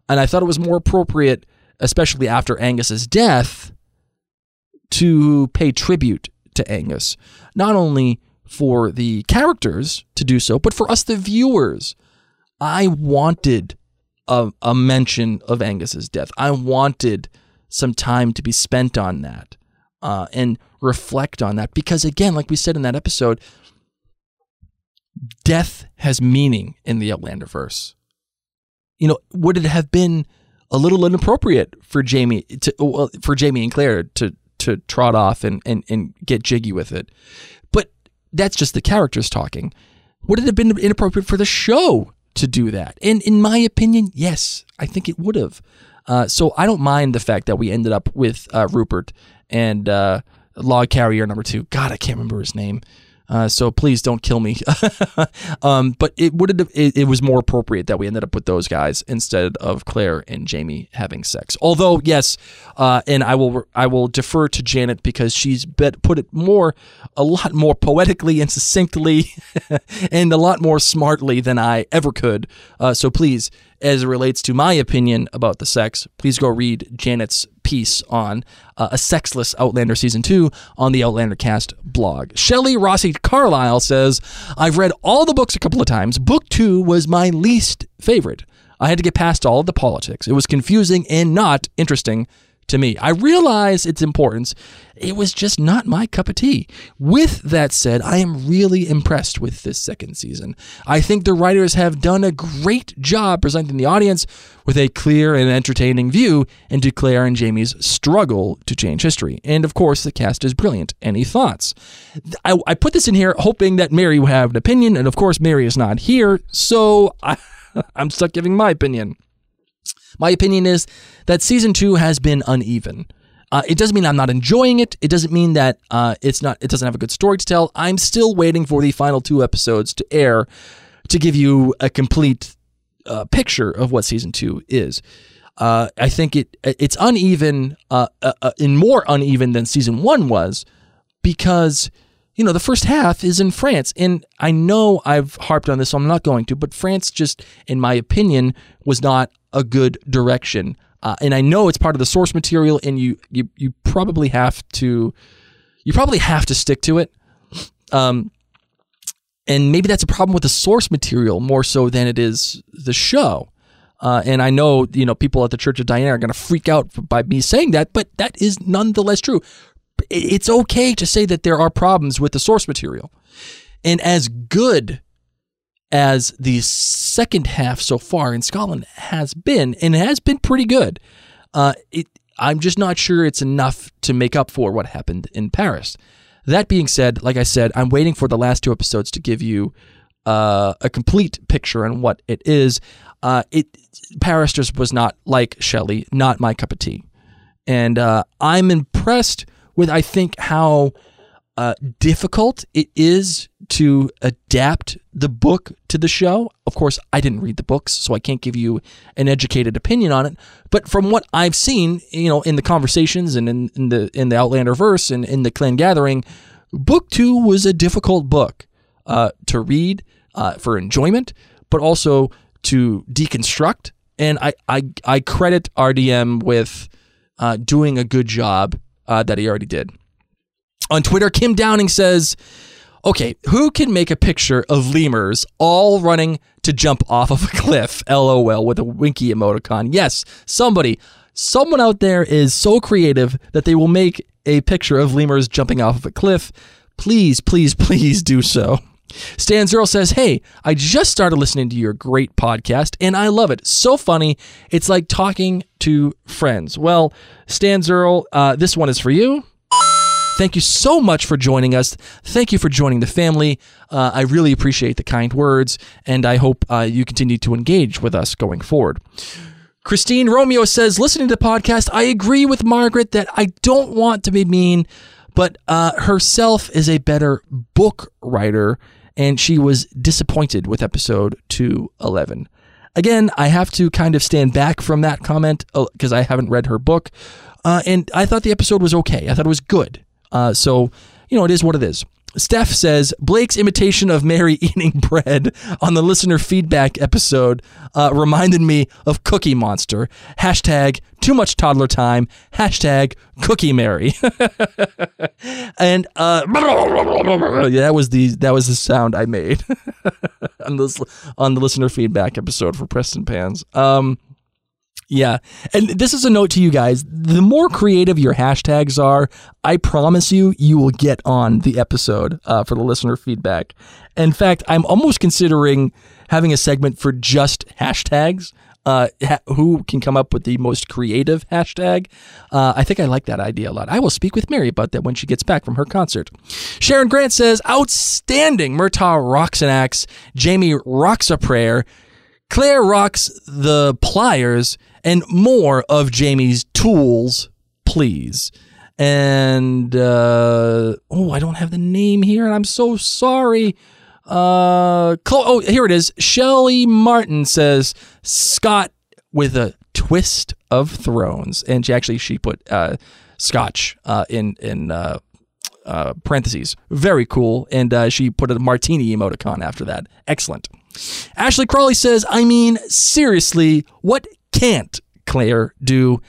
And I thought it was more appropriate, especially after Angus's death, to pay tribute to Angus, not only for the characters to do so, but for us, the viewers. I wanted a, a mention of Angus's death. I wanted some time to be spent on that uh, and reflect on that because, again, like we said in that episode, death has meaning in the Outlanderverse. You know, would it have been a little inappropriate for Jamie to well, for Jamie and Claire to to trot off and, and and get jiggy with it? But that's just the characters talking. Would it have been inappropriate for the show to do that? And in my opinion, yes, I think it would have. Uh, so I don't mind the fact that we ended up with uh, Rupert and uh, log carrier number two. God, I can't remember his name. Uh, so please don't kill me. um, but it would have, it, it was more appropriate that we ended up with those guys instead of Claire and Jamie having sex. Although yes, uh, and I will I will defer to Janet because she's bet, put it more a lot more poetically and succinctly and a lot more smartly than I ever could. Uh, so please, as it relates to my opinion about the sex, please go read Janet's piece on uh, a sexless Outlander season two on the Outlander Cast blog. Shelley Rossi Carlisle says, I've read all the books a couple of times. Book two was my least favorite. I had to get past all of the politics. It was confusing and not interesting to me. I realize its importance. It was just not my cup of tea. With that said, I am really impressed with this second season. I think the writers have done a great job presenting the audience with a clear and entertaining view into Claire and Jamie's struggle to change history. And of course, the cast is brilliant. Any thoughts? I, I put this in here hoping that Mary would have an opinion, and of course, Mary is not here, so I, I'm stuck giving my opinion. My opinion is that season two has been uneven. Uh, it doesn't mean I'm not enjoying it. It doesn't mean that uh, it's not. It doesn't have a good story to tell. I'm still waiting for the final two episodes to air to give you a complete uh, picture of what season two is. Uh, I think it it's uneven, uh, uh, uh, and more uneven than season one was, because you know the first half is in France, and I know I've harped on this, so I'm not going to. But France, just in my opinion, was not a good direction, uh, and I know it's part of the source material, and you you you probably have to you probably have to stick to it. Um, and maybe that's a problem with the source material more so than it is the show. Uh, and I know you know people at the Church of Diana are going to freak out by me saying that, but that is nonetheless true. It- It's okay to say that there are problems with the source material, and as good as the second half so far in Scotland has been, and it has been pretty good. Uh, it, I'm just not sure it's enough to make up for what happened in Paris. That being said, like I said, I'm waiting for the last two episodes to give you uh, a complete picture on what it is. Uh, it Paris just was not like Shelley, not my cup of tea, and uh, I'm impressed with I think how uh, difficult it is to adapt the book to the show. Of course, I didn't read the books, so I can't give you an educated opinion on it. But from what I've seen, you know, in the conversations and in, in the in the Outlander verse and in the Clan Gathering, book two was a difficult book uh, to read uh, for enjoyment, but also to deconstruct. And I I, I credit RDM with uh, doing a good job uh, that he already did. On Twitter, Kim Downing says, Okay, who can make a picture of lemurs all running to jump off of a cliff? LOL with a winky emoticon. Yes, somebody, someone out there is so creative that they will make a picture of lemurs jumping off of a cliff. Please, please, please do so. Stan Zero says, Hey, I just started listening to your great podcast and I love it. So funny. It's like talking to friends. Well, Stan Zero, uh, this one is for you. Thank you so much for joining us. Thank you for joining the family. Uh, I really appreciate the kind words, and I hope uh, you continue to engage with us going forward. Christine Romeo says, listening to the podcast, I agree with Margaret that I don't want to be mean, but uh, herself is a better book writer, and she was disappointed with episode 211. Again, I have to kind of stand back from that comment because I haven't read her book. Uh, and I thought the episode was okay. I thought it was good. Uh, so, you know, it is what it is. Steph says Blake's imitation of Mary eating bread on the listener feedback episode uh, reminded me of Cookie Monster. Hashtag too much toddler time. Hashtag Cookie Mary. and uh, that was the that was the sound I made on this on the listener feedback episode for Prestonpans. Um, yeah. And this is a note to you guys. The more creative your hashtags are, I promise you, you will get on the episode uh, for the listener feedback. In fact, I'm almost considering having a segment for just hashtags. Uh, ha- who can come up with the most creative hashtag? Uh, I think I like that idea a lot. I will speak with Mary about that when she gets back from her concert. Sharon Grant says, outstanding. Murtagh rocks an axe. Jamie rocks a prayer. Claire rocks the pliers and more of Jamie's tools, please. And uh, oh, I don't have the name here, and I'm so sorry. Uh, oh, here it is. Shelly Martin says Scott with a twist of thrones, and she actually she put uh, Scotch uh, in in uh, uh, parentheses. Very cool, and uh, she put a martini emoticon after that. Excellent. Ashley Crawley says, I mean, seriously, what can't Claire do?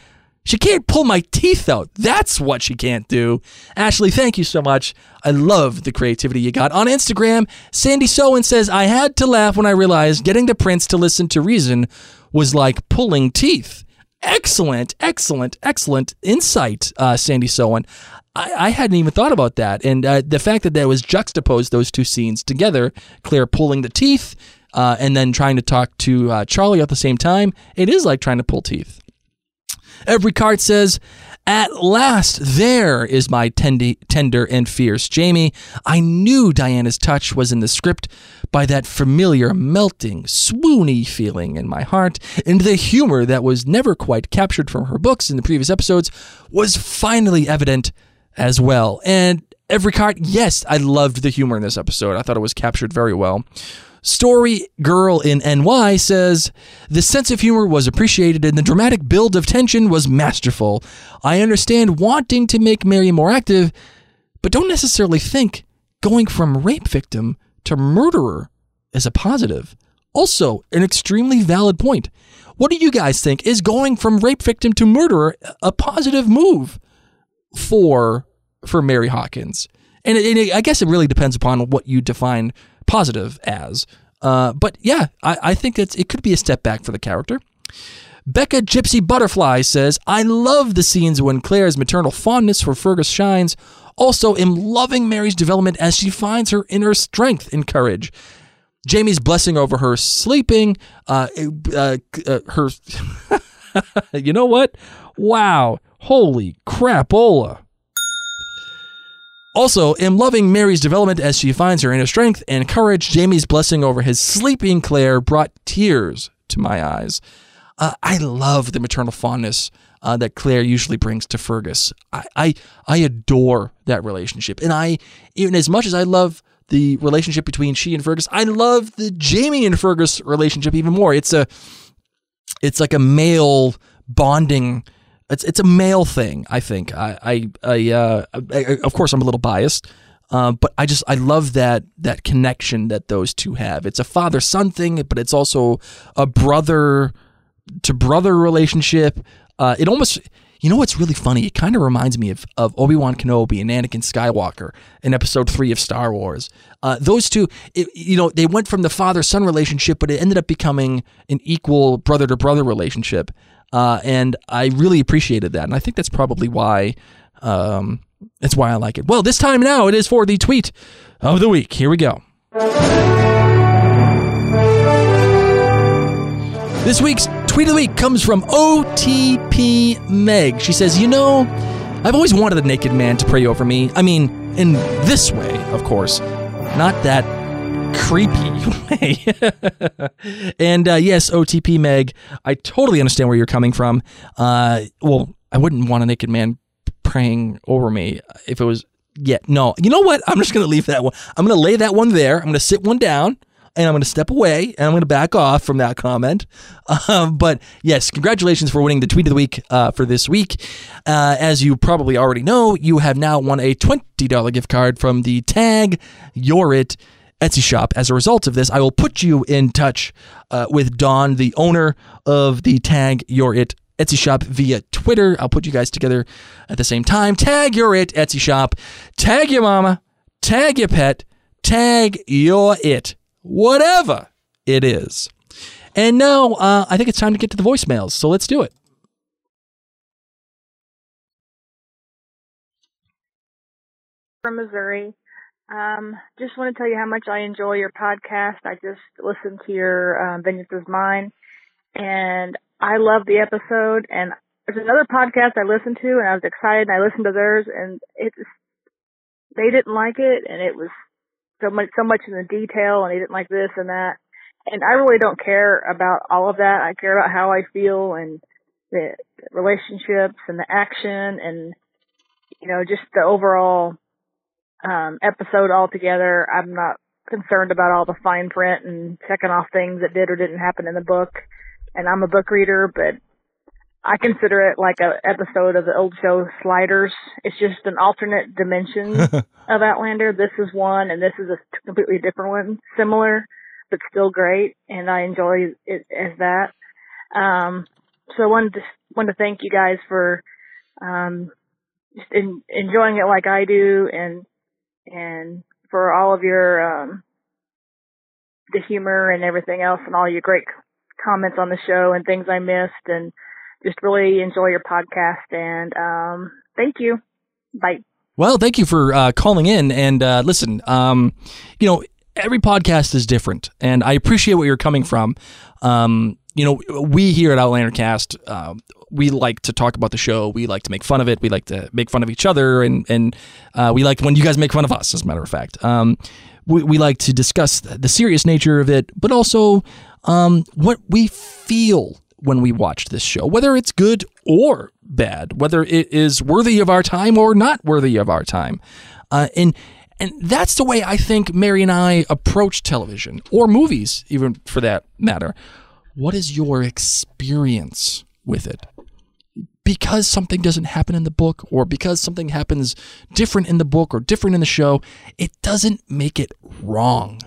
She can't pull my teeth out. That's what she can't do. Ashley, thank you so much. I love the creativity you got. On Instagram, Sandy Sowen says, I had to laugh when I realized getting the prince to listen to reason was like pulling teeth. Excellent, excellent, excellent insight, uh, Sandy Sowen. I, I hadn't even thought about that. And uh, the fact that that was juxtaposed those two scenes together, Claire pulling the teeth uh, and then trying to talk to uh, Charlie at the same time, it is like trying to pull teeth. Every card says, At last, there is my tendi- tender and fierce Jamie. I knew Diana's touch was in the script by that familiar, melting, swoony feeling in my heart, and the humor that was never quite captured from her books in the previous episodes was finally evident as well. And every card, yes, I loved the humor in this episode. I thought it was captured very well. Story Girl in NY says the sense of humor was appreciated and the dramatic build of tension was masterful. I understand wanting to make Mary more active, but don't necessarily think going from rape victim to murderer is a positive. Also, an extremely valid point. What do you guys think? Is going from rape victim to murderer a positive move for for Mary Hawkins? And, and I guess it really depends upon what you define positive as. Uh, but yeah, I, I think it's, it could be a step back for the character. Becca Gypsy Butterfly says, I love the scenes when Claire's maternal fondness for Fergus shines. Also, am loving Mary's development as she finds her inner strength and courage. Jamie's blessing over her sleeping, uh, uh, uh, her. you know what? Wow. Holy crapola. Also, am loving Mary's development as she finds her inner strength and courage. Jamie's blessing over his sleeping Claire brought tears to my eyes. Uh, I love the maternal fondness uh, that Claire usually brings to Fergus. I, I I adore that relationship, and I even as much as I love the relationship between she and Fergus, I love the Jamie and Fergus relationship even more. It's a it's like a male bonding. It's it's a male thing. I think. I I, I, uh, I of course I'm a little biased, uh, but I just I love that that connection that those two have. It's a father son thing, but it's also a brother to brother relationship. Uh, it almost you know what's really funny? It kind of reminds me of, of Obi Wan Kenobi and Anakin Skywalker in Episode Three of Star Wars. Uh, those two, it, you know, they went from the father son relationship, but it ended up becoming an equal brother to brother relationship. Uh, and I really appreciated that, and I think that's probably why um, that's why I like it. Well, this time now it is for the tweet of the week. Here we go. This week's tweet of the week comes from OTP Meg. She says, You know, I've always wanted a naked man to pray over me. I mean, in this way, of course, not that creepy way. and uh, yes, OTP Meg, I totally understand where you're coming from. Uh, well, I wouldn't want a naked man praying over me if it was. Yeah, no. You know what? I'm just going to leave that one. I'm going to lay that one there. I'm going to sit one down. and I'm going to step away and I'm going to back off from that comment. Um, but yes, congratulations for winning the tweet of the week uh, for this week. Uh, as you probably already know, you have now won a $20 gift card from the Tag Your It Etsy shop. As a result of this, I will put you in touch uh, with Don, the owner of the Tag Your It Etsy shop via Twitter. I'll put you guys together at the same time. Tag Your It Etsy shop. Tag your mama. Tag your pet. Tag your it. Whatever it is. And now uh, I think it's time to get to the voicemails. So let's do it. from Missouri. Um, just want to tell you how much I enjoy your podcast. I just listened to your um, Vengeance is Mine, and I love the episode. And there's another podcast I listened to, and I was excited. And I listened to theirs, and it's they didn't like it, and it was so much so much in the detail, and they didn't like this and that. And I really don't care about all of that. I care about how I feel and the relationships and the action and you know just the overall um, episode altogether. I'm not concerned about all the fine print and checking off things that did or didn't happen in the book. And I'm a book reader, but I consider it like a episode of the old show Sliders. It's just an alternate dimension of Outlander. This is one, and this is a completely different one, similar but still great, and I enjoy it as that. Um, so I wanted to wanted to thank you guys for um, just in, enjoying it like I do, and and for all of your um, the humor and everything else, and all your great comments on the show and things I missed, and just really enjoy your podcast. And um, thank you. Bye. Well, thank you for uh, calling in. And uh, listen, um, you know, every podcast is different, and I appreciate where you're coming from. Um, you know, we here at Outlander Cast, uh, we like to talk about the show. We like to make fun of it. We like to make fun of each other, and and uh, we like when you guys make fun of us. As a matter of fact, um, we we like to discuss the serious nature of it, but also um, what we feel when we watch this show, whether it's good or bad, whether it is worthy of our time or not worthy of our time, uh, and and that's the way I think Mary and I approach television or movies, even for that matter. What is your experience with it? Because something doesn't happen in the book, or because something happens different in the book or different in the show, it doesn't make it wrong.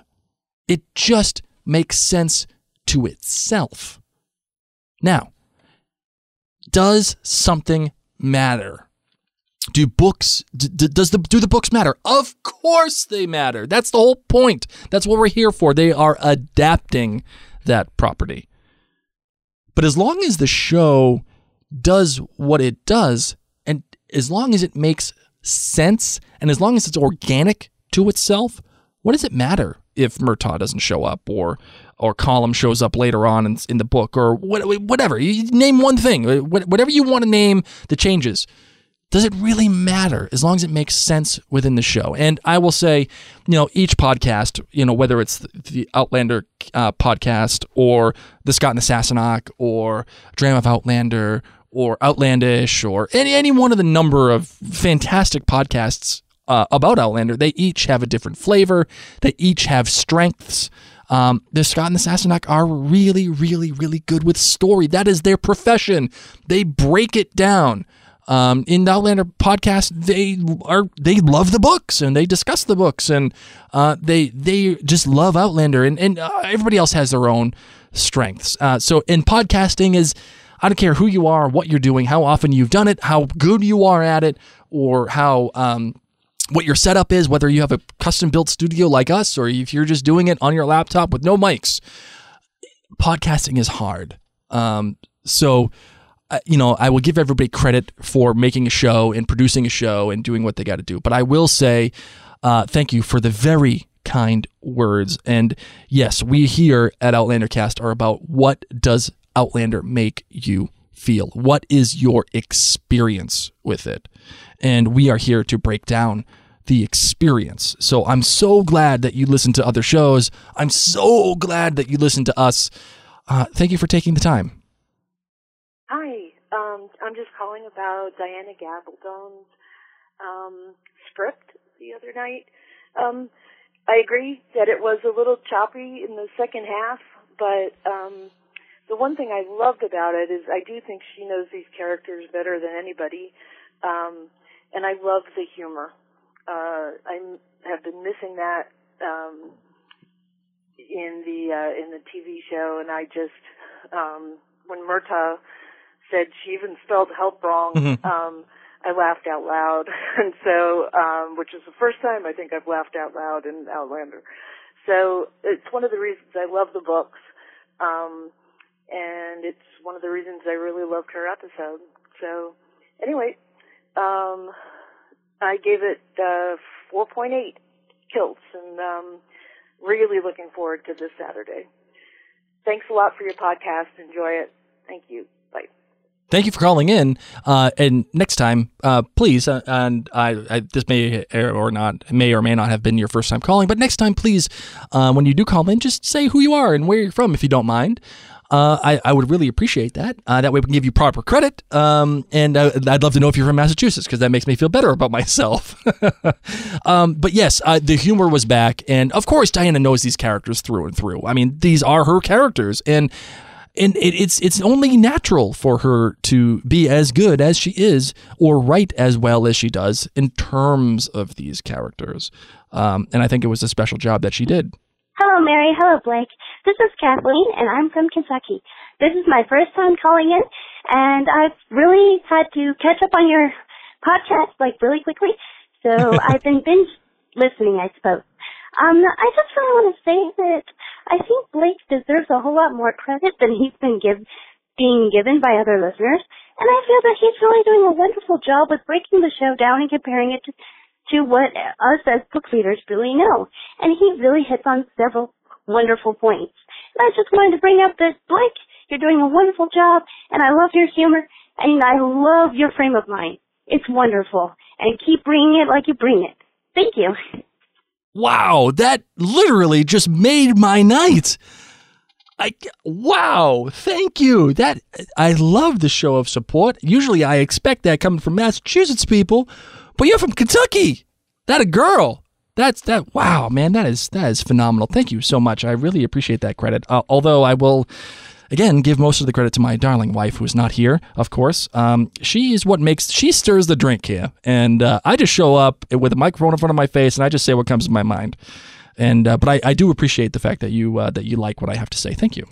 It just makes sense to itself. Now, does something matter? Do books d- does the do the books matter? Of course they matter. That's the whole point. That's what we're here for. They are adapting that property. But as long as the show does what it does and as long as it makes sense and as long as it's organic to itself, what does it matter if Murtagh doesn't show up or or Colum shows up later on in, in the book or what, whatever? You name one thing, whatever you want to name the changes does it really matter as long as it makes sense within the show? And I will say, you know, each podcast, you know, whether it's the Outlander uh, podcast or the Scot and the Sassenach or Dream of Outlander or Outlandish or any, any one of the number of fantastic podcasts uh, about Outlander, they each have a different flavor. They each have strengths. Um, the Scot and the Sassenach are really, really, really good with story. That is their profession. They break it down. Um, in the Outlander podcast, they are they love the books and they discuss the books and uh, they they just love Outlander and and uh, everybody else has their own strengths. Uh, so in podcasting is I don't care who you are, what you're doing, how often you've done it, how good you are at it, or how um, what your setup is, whether you have a custom built studio like us or if you're just doing it on your laptop with no mics. Podcasting is hard. Um, so you know, I will give everybody credit for making a show and producing a show and doing what they got to do. But I will say, uh, thank you for the very kind words. And yes, we here at Outlander Cast are about what does Outlander make you feel? What is your experience with it? And we are here to break down the experience. So I'm so glad that you listen to other shows. I'm so glad that you listen to us. Uh, thank you for taking the time. Um, I'm just calling about Diana Gabaldon's um, script the other night. Um, I agree that it was a little choppy in the second half, but um, the one thing I loved about it is I do think she knows these characters better than anybody, um, and I love the humor. Uh, I have been missing that um, in the uh, in the TV show, and I just um, when Murtagh said she even spelled help wrong, Mhm. um, I laughed out loud, and so um, which is the first time I think I've laughed out loud in Outlander. So it's one of the reasons I love the books, um, and it's one of the reasons I really loved her episode. So anyway, um, I gave it uh, 4.8 kilts, and um, really looking forward to this Saturday. Thanks a lot for your podcast. Enjoy it. Thank you. Bye. Thank you for calling in. Uh, and next time, uh, please, uh, and I, I, this may or not, may or may not have been your first time calling, but next time, please, uh, when you do call in, just say who you are and where you're from, if you don't mind. Uh, I, I would really appreciate that. Uh, that way we can give you proper credit. Um, and uh, I'd love to know if you're from Massachusetts because that makes me feel better about myself. um, but yes, the humor was back. And of course, Diana knows these characters through and through. I mean, these are her characters. And and it, it's it's only natural for her to be as good as she is or write as well as she does in terms of these characters. Um, and I think it was a special job that she did. Hello, Mary. Hello, Blake. This is Kathleen, and I'm from Kentucky. This is my first time calling in, and I've really had to catch up on your podcast, like, really quickly. So I've been binge listening, I suppose. Um, I just really want to say that I think Blake deserves a whole lot more credit than he's been give, being given by other listeners, and I feel that he's really doing a wonderful job with breaking the show down and comparing it to to what us as book readers really know. And he really hits on several wonderful points. And I just wanted to bring up that, Blake, you're doing a wonderful job, and I love your humor, and I love your frame of mind. It's wonderful. And keep bringing it like you bring it. Thank you. Wow, that literally just made my night. I wow, thank you. That I love the show of support. Usually I expect that coming from Massachusetts people, but you're from Kentucky. That a girl. That's that wow, man, that is that is phenomenal. Thank you so much. I really appreciate that credit. Uh, although I will again give most of the credit to my darling wife who's not here, of course. Um, she is what makes she stirs the drink here. And uh, I just show up with a microphone in front of my face and I just say what comes to my mind. And uh, but I, I do appreciate the fact that you uh, that you like what I have to say. Thank you.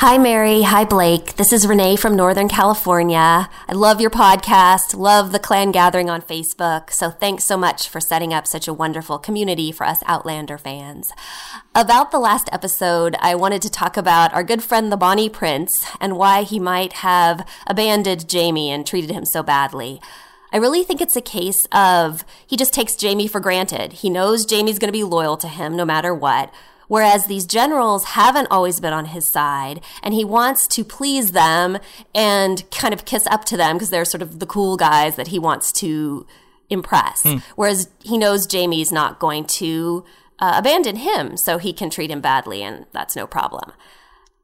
Hi, Mary. Hi, Blake. This is Renee from Northern California. I love your podcast, love the clan gathering on Facebook. So thanks so much for setting up such a wonderful community for us Outlander fans. About the last episode, I wanted to talk about our good friend, the Bonnie Prince, and why he might have abandoned Jamie and treated him so badly. I really think it's a case of he just takes Jamie for granted. He knows Jamie's going to be loyal to him no matter what. Whereas these generals haven't always been on his side, and he wants to please them and kind of kiss up to them because they're sort of the cool guys that he wants to impress. Whereas he knows Jamie's not going to uh, abandon him, so he can treat him badly, and that's no problem.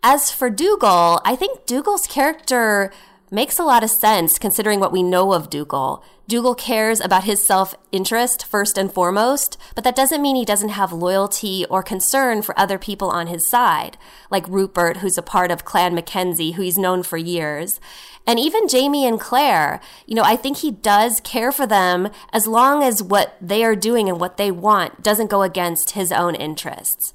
As for Dougal, I think Dougal's character makes a lot of sense considering what we know of Dougal. Dougal cares about his self interest first and foremost, but that doesn't mean he doesn't have loyalty or concern for other people on his side, like Rupert, who's a part of Clan Mackenzie, who he's known for years. And even Jamie and Claire, you know, I think he does care for them as long as what they are doing and what they want doesn't go against his own interests.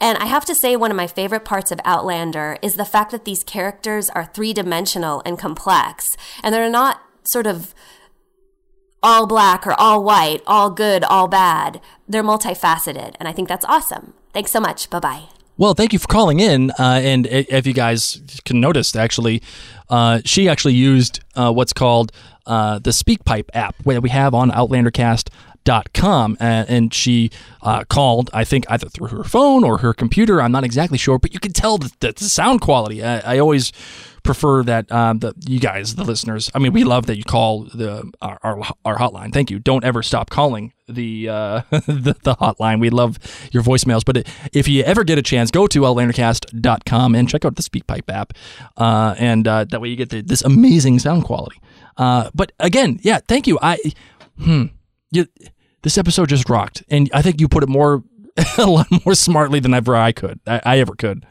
And I have to say, one of my favorite parts of Outlander is the fact that these characters are three dimensional and complex, and they're not sort of all black or all white, all good, all bad. They're multifaceted, and I think that's awesome. Thanks so much. Bye bye. Well, thank you for calling in. Uh, and if you guys can notice, actually, uh, she actually used uh, what's called uh, the SpeakPipe app that we have on OutlanderCast.com. And, and she uh, called, I think, either through her phone or her computer. I'm not exactly sure, but you can tell the, the sound quality. I, I always prefer that um, the you guys, the listeners. I mean, we love that you call the our, our, our hotline. Thank you. Don't ever stop calling the, uh, the the hotline. We love your voicemails. But if you ever get a chance, go to outlandercast.com and check out the SpeakPipe app, uh, and uh, that way you get the, this amazing sound quality. Uh, but again, yeah, thank you. I hmm, you this episode just rocked, and I think you put it more, a lot more smartly than ever I could. I, I ever could.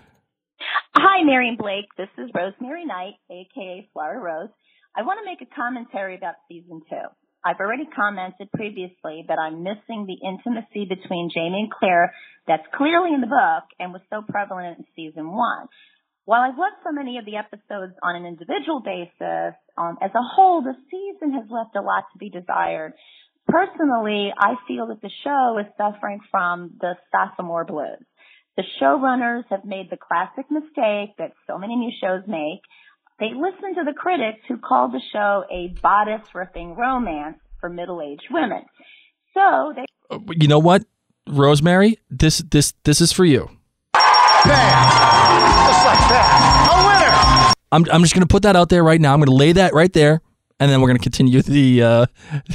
Hi, Mary and Blake. This is Rosemary Knight, aka Flower Rose. I want to make a commentary about season two. I've already commented previously that I'm missing the intimacy between Jamie and Claire that's clearly in the book and was so prevalent in season one. While I've loved so many of the episodes on an individual basis, um, as a whole, the season has left a lot to be desired. Personally, I feel that the show is suffering from the sophomore blues. The showrunners have made the classic mistake that so many new shows make. They listened to the critics who called the show a bodice ripping romance for middle aged women. So they Uh, You know what, Rosemary? This this this is for you. Just like that. A winner! I'm I'm just gonna put that out there right now. I'm gonna lay that right there, and then we're gonna continue the uh,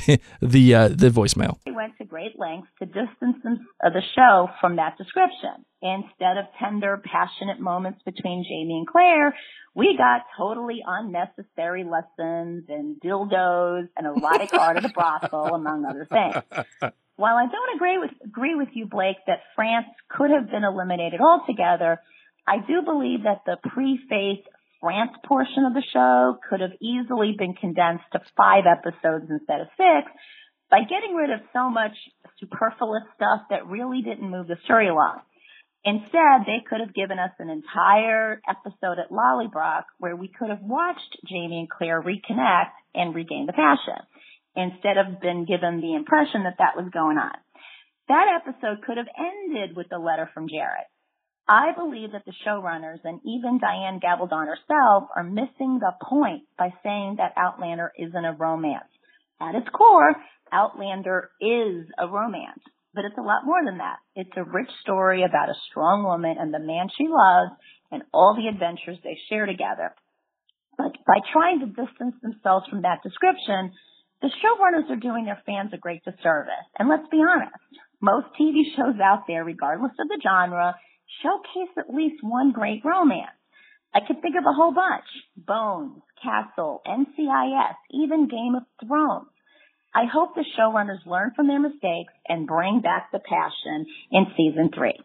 the uh, the voicemail. They went to great lengths to distance uh, the show from that description. Instead of tender, passionate moments between Jamie and Claire, we got totally unnecessary lessons and dildos and erotic art of the brothel, among other things. While I don't agree with agree with you, Blake, that France could have been eliminated altogether, I do believe that the pre-faith France portion of the show could have easily been condensed to five episodes instead of six by getting rid of so much superfluous stuff that really didn't move the story along. Instead, they could have given us an entire episode at Lallybroch where we could have watched Jamie and Claire reconnect and regain the passion instead of been given the impression that that was going on. That episode could have ended with a letter from Jared. I believe that the showrunners and even Diane Gabaldon herself are missing the point by saying that Outlander isn't a romance. At its core, Outlander is a romance, but it's a lot more than that. It's a rich story about a strong woman and the man she loves and all the adventures they share together. But by trying to distance themselves from that description, the showrunners are doing their fans a great disservice. And let's be honest, most TV shows out there, regardless of the genre, showcase at least one great romance. I could think of a whole bunch. Bones, Castle, NCIS, even Game of Thrones. I hope the showrunners learn from their mistakes and bring back the passion in season three.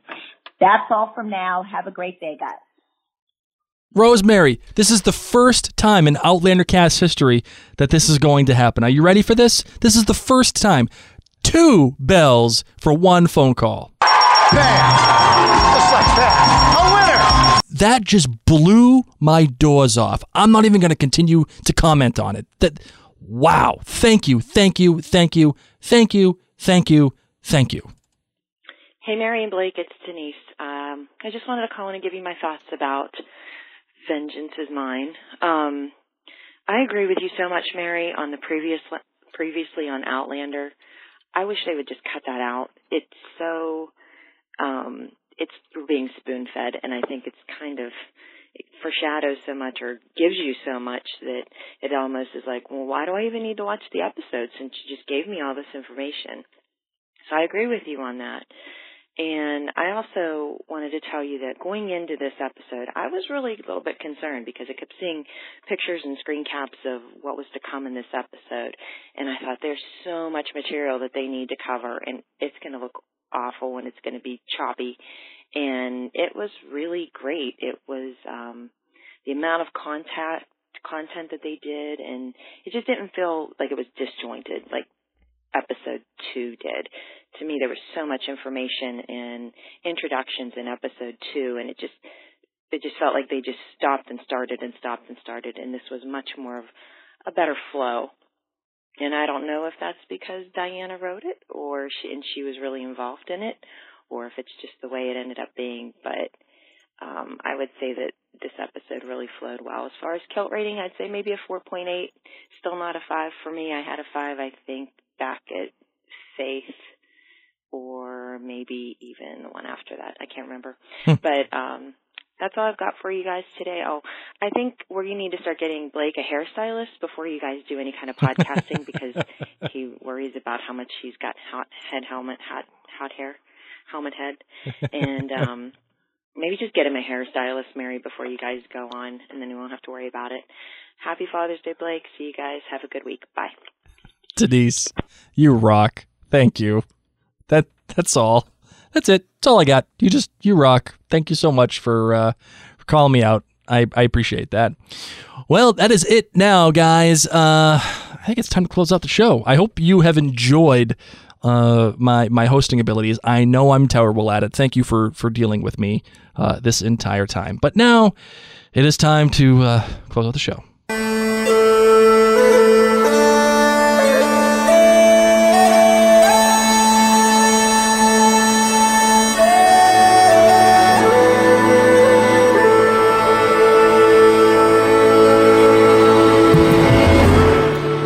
That's all from now. Have a great day, guys. Rosemary, this is the first time in Outlander cast history that this is going to happen. Are you ready for this? This is the first time. Two bells for one phone call. Bam! That just blew my doors off. I'm not even going to continue to comment on it. That wow. Thank you. Thank you. Thank you. Thank you. Thank you. Thank you. Hey, Mary and Blake, it's Denise. Um, I just wanted to call in and give you my thoughts about Vengeance is Mine. Um, I agree with you so much, Mary, on the previous previously on Outlander. I wish they would just cut that out. It's so um, it's being spoon fed, and I think it's kind of it foreshadows so much or gives you so much that it almost is like, well, why do I even need to watch the episode since you just gave me all this information? So I agree with you on that. And I also wanted to tell you that going into this episode, I was really a little bit concerned because I kept seeing pictures and screen caps of what was to come in this episode. And I thought there's so much material that they need to cover and it's going to look awful and it's going to be choppy. And it was really great. It was, um, the amount of contact, content that they did and it just didn't feel like it was disjointed like episode two did. To me, there was so much information and introductions in episode two, and it just it just felt like they just stopped and started and stopped and started, and this was much more of a better flow. And I don't know if that's because Diana wrote it, or she and she was really involved in it, or if it's just the way it ended up being. But um, I would say that this episode really flowed well. As far as kilt rating, I'd say maybe a 4.8. Still not a 5 for me. I had a 5, I think, back at Faith or maybe even the one after that. I can't remember. but um that's all I've got for you guys today. Oh, I think we're going to need to start getting Blake a hairstylist before you guys do any kind of podcasting because he worries about how much he's got hot head helmet, hot hot hair, helmet head, and um maybe just get him a hairstylist, Mary, before you guys go on, and then we won't have to worry about it. Happy Father's Day, Blake. See you guys. Have a good week. Bye. Denise, you rock. Thank you. That that's all. That's it. That's all I got. You just you rock. Thank you so much for uh, for calling me out. I, I appreciate that. Well, that is it now, guys. Uh, I think it's time to close out the show. I hope you have enjoyed uh, my my hosting abilities. I know I'm terrible at it. Thank you for for dealing with me uh, this entire time. But now it is time to uh, close out the show.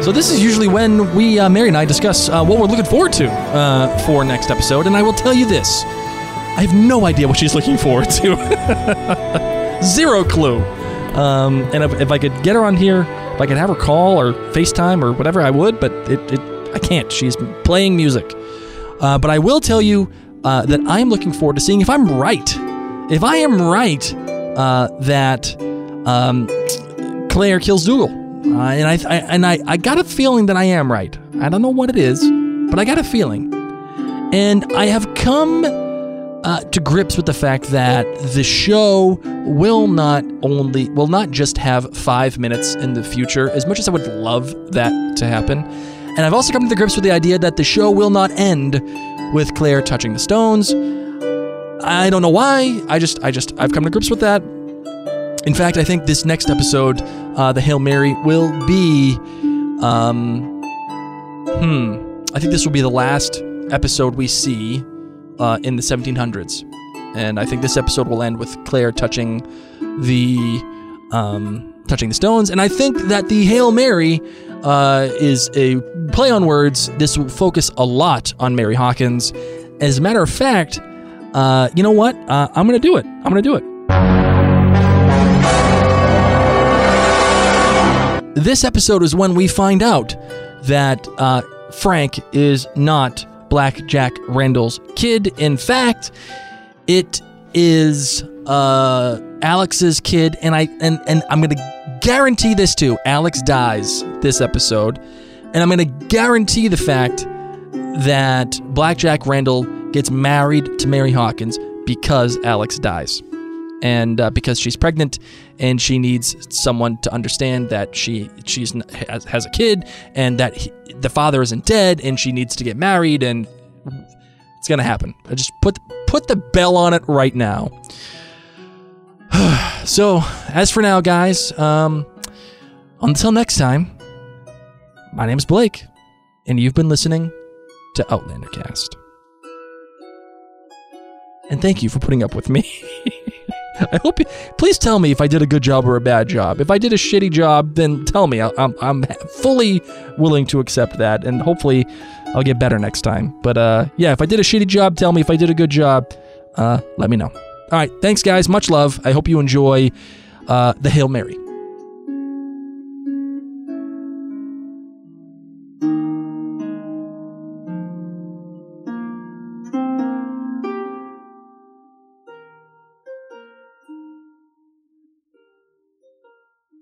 So this is usually when we, uh, Mary and I, discuss uh, what we're looking forward to uh, for next episode. And I will tell you this: I have no idea what she's looking forward to. Zero clue. Um, and if, if I could get her on here, if I could have her call or FaceTime or whatever, I would. But it, it I can't. She's playing music. Uh, but I will tell you uh, that I am looking forward to seeing if I'm right. If I am right uh, that um, Claire kills Dougal. Uh, and I, I and I, I got a feeling that I am right. I don't know what it is, but I got a feeling. And I have come uh, to grips with the fact that the show will not only will not just have five minutes in the future, as much as I would love that to happen. And I've also come to grips with the idea that the show will not end with Claire touching the stones. I don't know why. I just I just I've come to grips with that. In fact, I think this next episode, uh, the Hail Mary, will be. Um, hmm. I think this will be the last episode we see uh, in the 1700s. And I think this episode will end with Claire touching the. Um, touching the stones. And I think that the Hail Mary uh, is a play on words. This will focus a lot on Mary Hawkins. As a matter of fact, uh, you know what? Uh, I'm going to do it. I'm going to do it. This episode is when we find out that uh, Frank is not Black Jack Randall's kid. In fact, it is uh, Alex's kid, and I and and I'm gonna guarantee this too. Alex dies this episode, and I'm gonna guarantee the fact that Black Jack Randall gets married to Mary Hawkins because Alex dies and uh, because she's pregnant and she needs someone to understand that she she's has, has a kid and that he, the father isn't dead and she needs to get married and it's gonna happen. I just put put the bell on it right now. so as for now, guys, um, until next time, my name is Blake, and you've been listening to Outlandercast. And thank you for putting up with me. I hope you. Please tell me if I did a good job or a bad job. If I did a shitty job, then tell me. I'm I'm fully willing to accept that, and hopefully, I'll get better next time. But uh, yeah, if I did a shitty job, tell me. If I did a good job, uh, let me know. All right, thanks guys. Much love. I hope you enjoy uh, the Hail Mary.